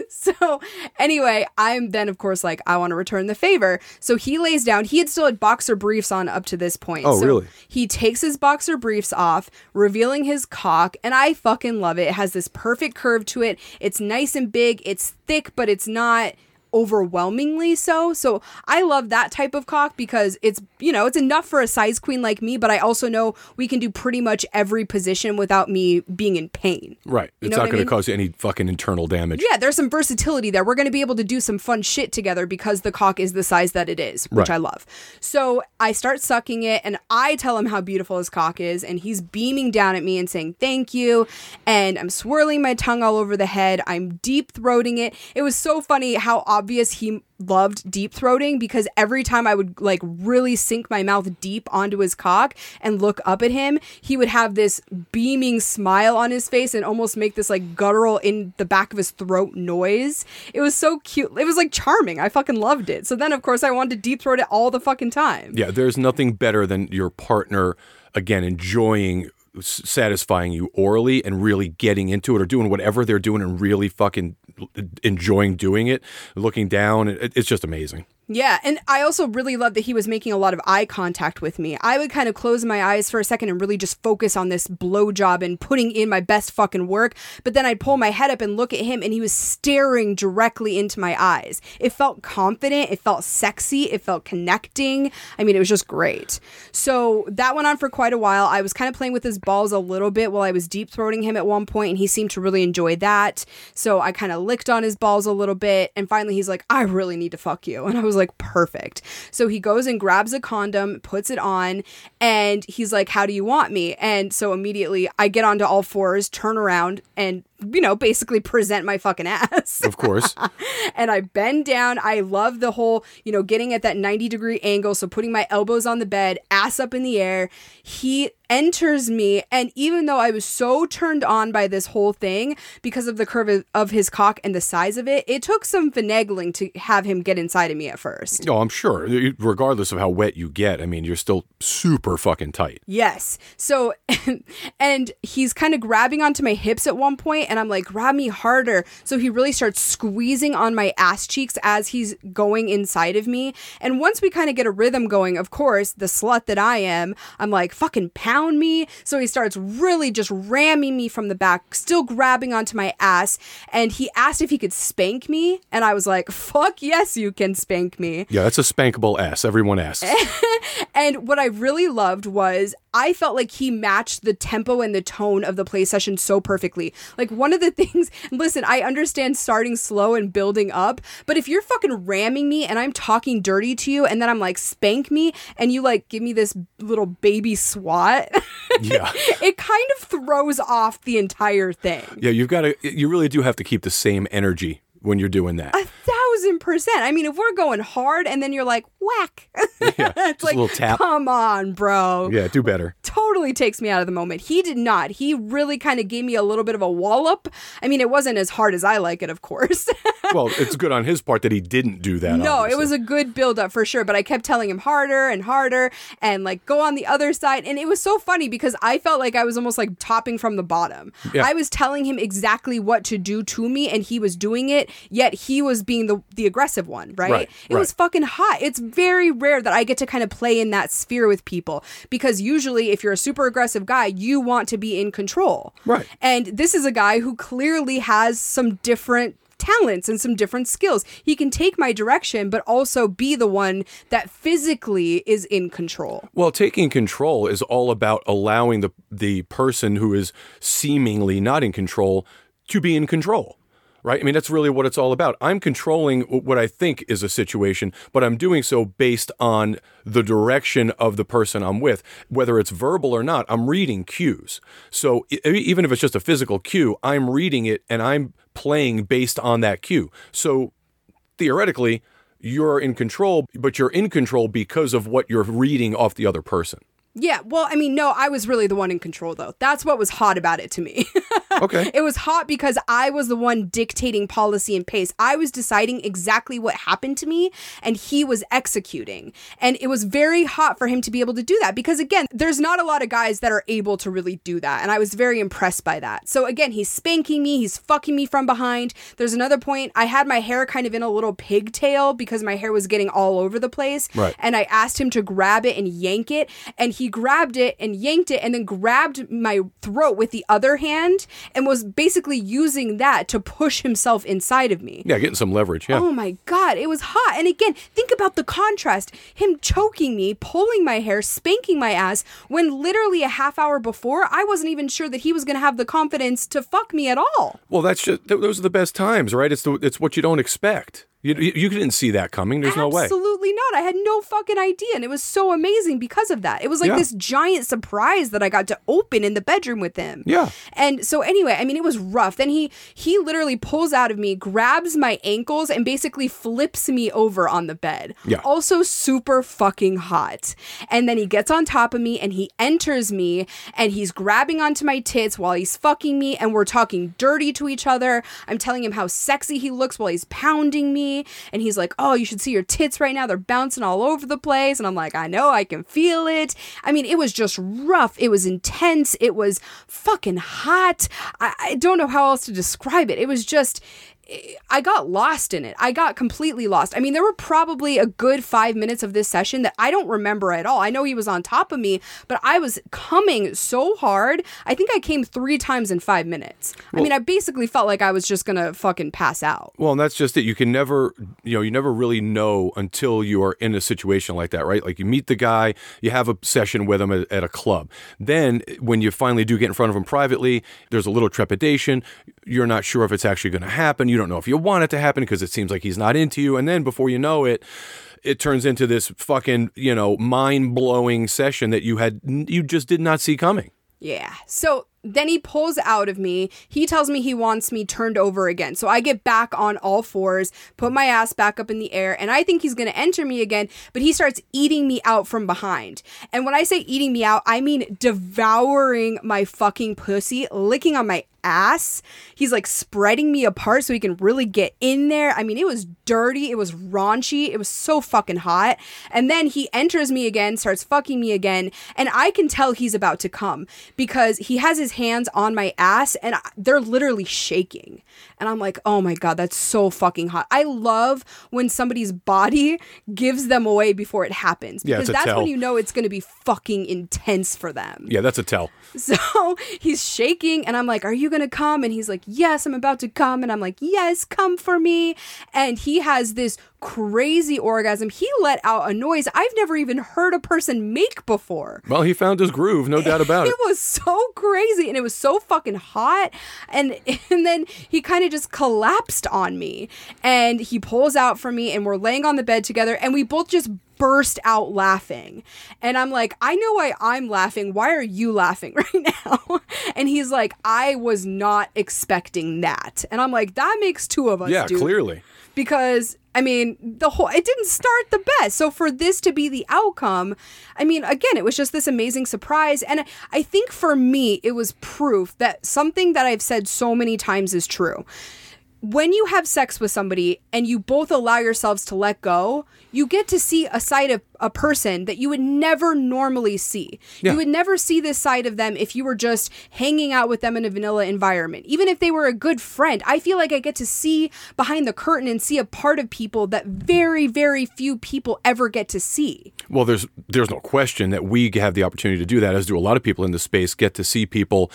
So anyway, I'm then of course like I want to return the favor. So he lays down. He had still had boxer briefs on up to this point.
Oh,
so
really?
He takes his boxer briefs off, revealing his cock, and I fucking love it. It has this perfect curve to it. It's nice and big. It's thick, but it's not overwhelmingly so. So I love that type of cock because it's, you know, it's enough for a size queen like me, but I also know we can do pretty much every position without me being in pain.
right.
You
It's not going
mean?
to cause you any fucking internal damage.
Yeah, there's some versatility there. We're going to be able to do some fun shit together because the cock is the size that it is, which
Right.
I love. So I start sucking it and I tell him how beautiful his cock is, and he's beaming down at me and saying thank you. And I'm swirling my tongue all over the head. I'm deep throating it. It was so funny how obvious he loved deep throating because every time I would like really sink my mouth deep onto his cock and look up at him, he would have this beaming smile on his face and almost make this like guttural in the back of his throat noise. It was so cute. It was like charming. I fucking loved it. So then of course I wanted to deep throat it all the fucking time.
Yeah, there's nothing better than your partner, again, enjoying satisfying you orally and really getting into it or doing whatever they're doing and really fucking enjoying doing it, looking down. It, it's just amazing.
Yeah, and I also really loved that he was making a lot of eye contact with me. I would kind of close my eyes for a second and really just focus on this blowjob and putting in my best fucking work. But then I'd pull my head up and look at him, and he was staring directly into my eyes. It felt confident, it felt sexy, it felt connecting. I mean, it was just great. So that went on for quite a while. I was kind of playing with his balls a little bit while I was deep throating him at one point, and he seemed to really enjoy that. So I kind of licked on his balls a little bit, and finally he's like, I really need to fuck you. And I was like, perfect. So he goes and grabs a condom, puts it on, and he's like, How do you want me? And so immediately I get onto all fours, turn around, and you know, basically present my fucking ass.
Of course.
and I bend down. I love the whole, you know, getting at that 90 degree angle. So putting my elbows on the bed, ass up in the air. He enters me. And even though I was so turned on by this whole thing because of the curve of- his cock and the size of it, it took some finagling to have him get inside of me at first.
No, I'm sure. Regardless of how wet you get, I mean, you're still super fucking tight.
Yes. So, and he's kind of grabbing onto my hips at one point, and I'm like, grab me harder. So he really starts squeezing on my ass cheeks as he's going inside of me. And once we kind of get a rhythm going, of course, the slut that I am, I'm like, fucking pound me. So he starts really just ramming me from the back, still grabbing onto my ass. And he asked if he could spank me. And I was like, fuck yes, you can spank me.
Yeah, that's a spankable ass. Everyone asks.
And what I really loved was I felt like he matched the tempo and the tone of the play session so perfectly. Like one of the things, listen, I understand starting slow and building up, but if you're fucking ramming me and I'm talking dirty to you and then I'm like spank me and you like give me this little baby swat,
yeah.
it kind of throws off the entire thing.
Yeah, you've got to, you really do have to keep the same energy when you're doing that.
A thousand percent. I mean, if we're going hard and then you're like whack,
Yeah,
it's
just a
like,
little tap.
come on, bro.
Yeah, do better.
totally takes me out of the moment. He did not. He really kind of gave me a little bit of a wallop. I mean, it wasn't as hard as I like it, of course.
Well, it's good on his part that he didn't do that.
no, it was a good build up for sure, but I kept telling him harder and harder and like go on the other side. And it was so funny because I felt like I was almost like topping from the bottom.
Yeah.
I was telling him exactly what to do to me and he was doing it, yet he was being the, the aggressive one, right?
Right,
it was fucking hot. It's very rare that I get to kind of play in that sphere with people because usually if you're a super aggressive guy, you want to be in control.
Right.
And this is a guy who clearly has some different talents and some different skills. He can take my direction, but also be the one that physically is in control.
Well, taking control is all about allowing the the person who is seemingly not in control to be in control. Right? I mean, that's really what it's all about. I'm controlling what I think is a situation, but I'm doing so based on the direction of the person I'm with. Whether it's verbal or not, I'm reading cues. So even if it's just a physical cue, I'm reading it and I'm playing based on that cue. So theoretically, you're in control, but you're in control because of what you're reading off the other person.
Yeah, well, I mean, no, I was really the one in control, though. That's what was hot about it to me.
okay.
It was hot because I was the one dictating policy and pace. I was deciding exactly what happened to me, and he was executing. And it was very hot for him to be able to do that because, again, there's not a lot of guys that are able to really do that. And I was very impressed by that. So, again, he's spanking me, he's fucking me from behind. There's another point. I had my hair kind of in a little pigtail because my hair was getting all over the place.
Right.
And I asked him to grab it and yank it, and he he grabbed it and yanked it and then grabbed my throat with the other hand and was basically using that to push himself inside of me.
Yeah, getting some leverage. Yeah.
Oh my God, it was hot. And again, think about the contrast him choking me, pulling my hair, spanking my ass, when literally a half hour before, I wasn't even sure that he was going to have the confidence to fuck me at all.
Well, that's just, those are the best times, right? It's, the, it's what you don't expect. You, you didn't see that coming. There's
Absolutely
no way.
Absolutely not. I had no fucking idea. And it was so amazing because of that. It was like
Yeah.
this giant surprise that I got to open in the bedroom with him.
Yeah.
And so anyway, I mean it was rough. Then he he literally pulls out of me, grabs my ankles, and basically flips me over on the bed.
Yeah.
Also super fucking hot. And then he gets on top of me and he enters me and he's grabbing onto my tits while he's fucking me and we're talking dirty to each other. I'm telling him how sexy he looks while he's pounding me and he's like, "Oh, you should see your tits right now. They're bouncing all over the place." And I'm like, "I know, I can feel it." I mean, it was just rough. It was intense. It was fucking hot. I, I don't know how else to describe it. It was just I got lost in it. I got completely lost. I mean, there were probably a good five minutes of this session that I don't remember at all. I know he was on top of me, but I was coming so hard. I think I came three times in five minutes. I mean, I basically felt like I was just gonna fucking pass out.
Well, and that's just it. You can never, you know, you never really know until you are in a situation like that, right? Like you meet the guy, you have a session with him at, at a club. Then, when you finally do get in front of him privately, there's a little trepidation. You're not sure if it's actually going to happen. You don't know if you want it to happen because it seems like he's not into you. And then before you know it, it turns into this fucking, you know, mind blowing session that you had, you just did not see coming.
Yeah. So then he pulls out of me. He tells me he wants me turned over again. So I get back on all fours, put my ass back up in the air, and I think he's going to enter me again, but he starts eating me out from behind. And when I say eating me out, I mean devouring my fucking pussy, licking on my ass. He's like spreading me apart so he can really get in there. I mean, it was dirty, it was raunchy, it was so fucking hot. And then he enters me again, starts fucking me again, and I can tell he's about to come because he has his hands on my ass and they're literally shaking. And I'm like, "Oh my god, that's so fucking hot." I love when somebody's body gives them away before it happens because
a
that's
tell.
when you know it's going to be fucking intense for them.
Yeah, that's a tell.
So he's shaking, and I'm like, Are you gonna come? And he's like, Yes, I'm about to come. And I'm like, Yes, come for me. And he has this crazy orgasm. He let out a noise I've never even heard a person make before.
Well, he found his groove, no doubt about it.
It was so crazy and it was so fucking hot. And and then he kind of just collapsed on me. And he pulls out from me and we're laying on the bed together and we both just burst out laughing. And I'm like, I know why I'm laughing. Why are you laughing right now? And he's like, I was not expecting that. And I'm like, that makes two of us.
Yeah,
dude
clearly.
because I mean the whole it didn't start the best. So for this to be the outcome, I mean again it was just this amazing surprise and I think for me it was proof that something that I've said so many times is true. When you have sex with somebody and you both allow yourselves to let go, you get to see a side of a person that you would never normally see.
Yeah.
You would never see this side of them if you were just hanging out with them in a vanilla environment. Even if they were a good friend, I feel like I get to see behind the curtain and see a part of people that very, very few people ever get to see.
Well, there's there's no question that we have the opportunity to do that, as do a lot of people in this space, get to see people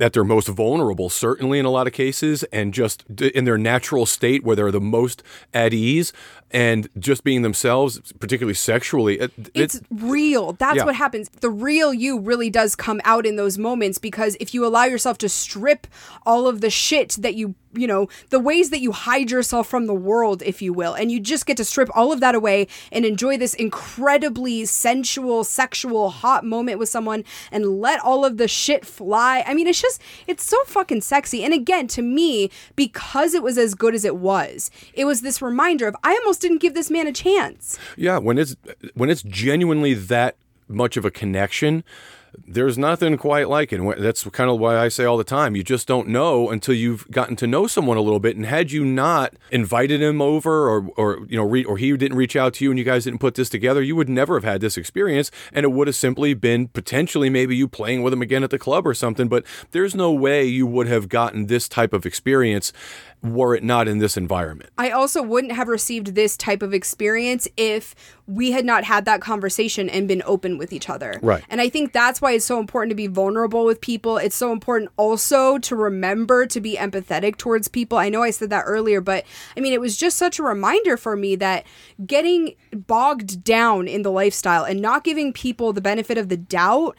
at their most vulnerable, certainly in a lot of cases, and just in their natural state where they're the most at ease and just being themselves, particularly sexually. It,
It's real. That's
Yeah.
what happens. The real you really does come out in those moments because if you allow yourself to strip all of the shit that you, you know, the ways that you hide yourself from the world, if you will, and you just get to strip all of that away and enjoy this incredibly sensual, sexual, hot moment with someone and let all of the shit fly. I mean, it's just, it's so fucking sexy. And again, to me, because it was as good as it was, it was this reminder of I almost didn't give this man a chance.
Yeah, when it's when it's genuinely that much of a connection, there's nothing quite like it. That's kind of why I say all the time, you just don't know until you've gotten to know someone a little bit. And had you not invited him over, or or you know, re- or he didn't reach out to you, and you guys didn't put this together, you would never have had this experience, and it would have simply been potentially maybe you playing with him again at the club or something. But there's no way you would have gotten this type of experience were it not in this environment.
I also wouldn't have received this type of experience if we had not had that conversation and been open with each other.
Right.
And I think that's why it's so important to be vulnerable with people. It's so important also to remember to be empathetic towards people. I know I said that earlier, but I mean, it was just such a reminder for me that getting bogged down in the lifestyle and not giving people the benefit of the doubt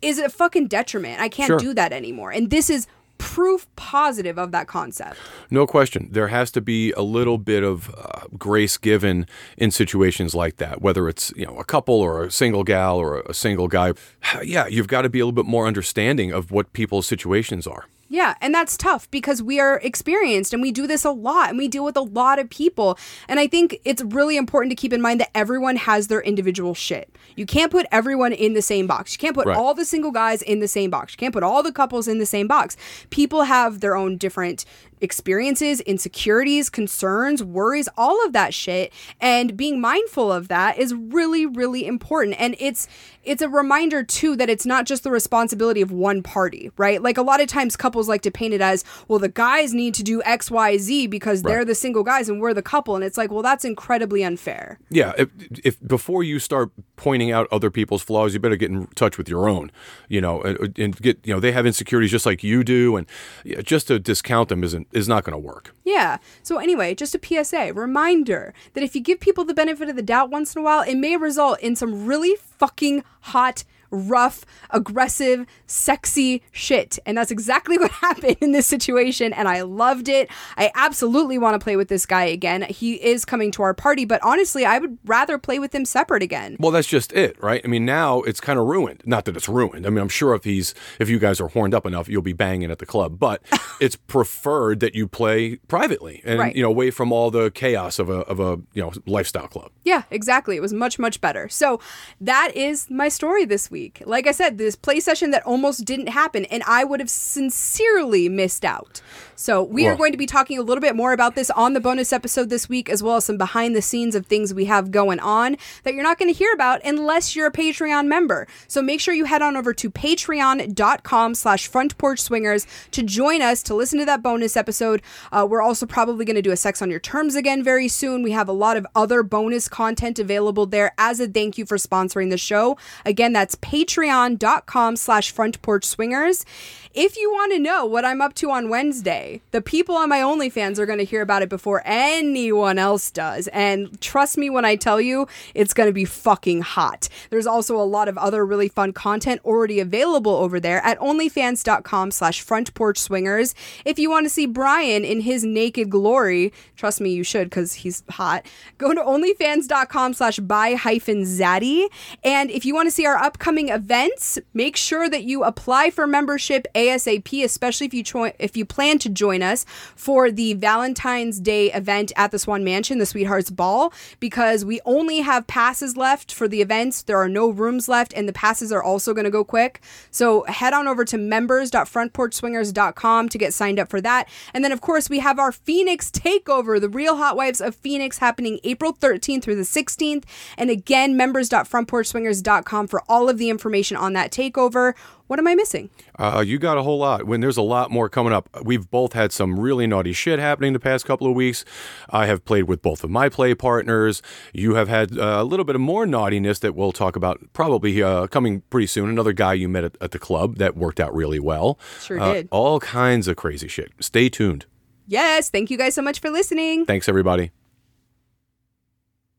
is a fucking detriment. I can't
Sure.
do that anymore. And this is proof positive of that concept.
No question. There has to be a little bit of uh, grace given in situations like that, whether it's you know a couple or a single gal or a single guy. Yeah, you've got to be a little bit more understanding of what people's situations are.
Yeah, and that's tough because we are experienced and we do this a lot and we deal with a lot of people. And I think it's really important to keep in mind that everyone has their individual shit. You can't put everyone in the same box. You can't put
Right.
all the single guys in the same box. You can't put all the couples in the same box. People have their own different experiences, insecurities, concerns, worries, all of that shit. And being mindful of that is really, really important. And it's it's a reminder too that it's not just the responsibility of one party, right? Like a lot of times couples like to paint it as, well, the guys need to do XYZ because they're the single guys and we're the couple. And it's like, well, that's incredibly unfair.
Yeah, if, if before you start pointing out other people's flaws, you better get in touch with your own. You know, and, and get you know they have insecurities just like you do, and just to discount them isn't is not going to work.
Yeah. So anyway, just a PSA reminder that if you give people the benefit of the doubt once in a while, it may result in some really fucking hot, rough, aggressive, sexy shit. And that's exactly what happened in this situation. And I loved it. I absolutely want to play with this guy again. He is coming to our party, but honestly, I would rather play with him separate again.
Well, that's just it, right? I mean, now it's kind of ruined. Not that it's ruined. I mean, I'm sure if he's if you guys are horned up enough, you'll be banging at the club. But it's preferred that you play privately and
Right.
you know away from all the chaos of a of a you know lifestyle club.
Yeah, exactly. It was much, much better. So that is my story this week. Like I said, this play session that almost didn't happen, and I would have sincerely missed out. So we are going to be talking a little bit more about this on the bonus episode this week, as well as some behind the scenes of things we have going on that you're not going to hear about unless you're a Patreon member. So make sure you head on over to patreon.com slash front porch swingers to join us to listen to that bonus episode. Uh, we're also probably going to do a sex on your terms again very soon. We have a lot of other bonus content available there as a thank you for sponsoring the show. Again, that's patreon.com slash front porch swingers. If you want to know what I'm up to on Wednesday, the people on my OnlyFans are going to hear about it before anyone else does. And trust me when I tell you, it's going to be fucking hot. There's also a lot of other really fun content already available over there at onlyfans.com slash front porch swingers. If you want to see Brian in his naked glory, trust me, you should because he's hot. Go to onlyfans.com slash buy hyphen zaddy. And if you want to see our upcoming upcoming events. Make sure that you apply for membership ASAP, especially if you cho- if you plan to join us for the Valentine's Day event at the Swan Mansion, the Sweethearts Ball, because we only have passes left for the events. There are no rooms left, and the passes are also going to go quick. So head on over to members.frontporchswingers.com to get signed up for that. And then, of course, we have our Phoenix Takeover, the Real Hot Wives of Phoenix, happening April 13th through the 16th. And again, members.frontporchswingers.com for all of the information on that takeover. What am I missing?
Uh, you got a whole lot. When there's a lot more coming up, we've both had some really naughty shit happening the past couple of weeks. I have played with both of my play partners. You have had uh, a little bit of more naughtiness that we'll talk about probably uh, coming pretty soon. Another guy you met at, at, the club that worked out really well.
Sure uh, did.
All kinds of crazy shit. Stay tuned.
Yes. Thank you guys so much for listening.
Thanks, everybody.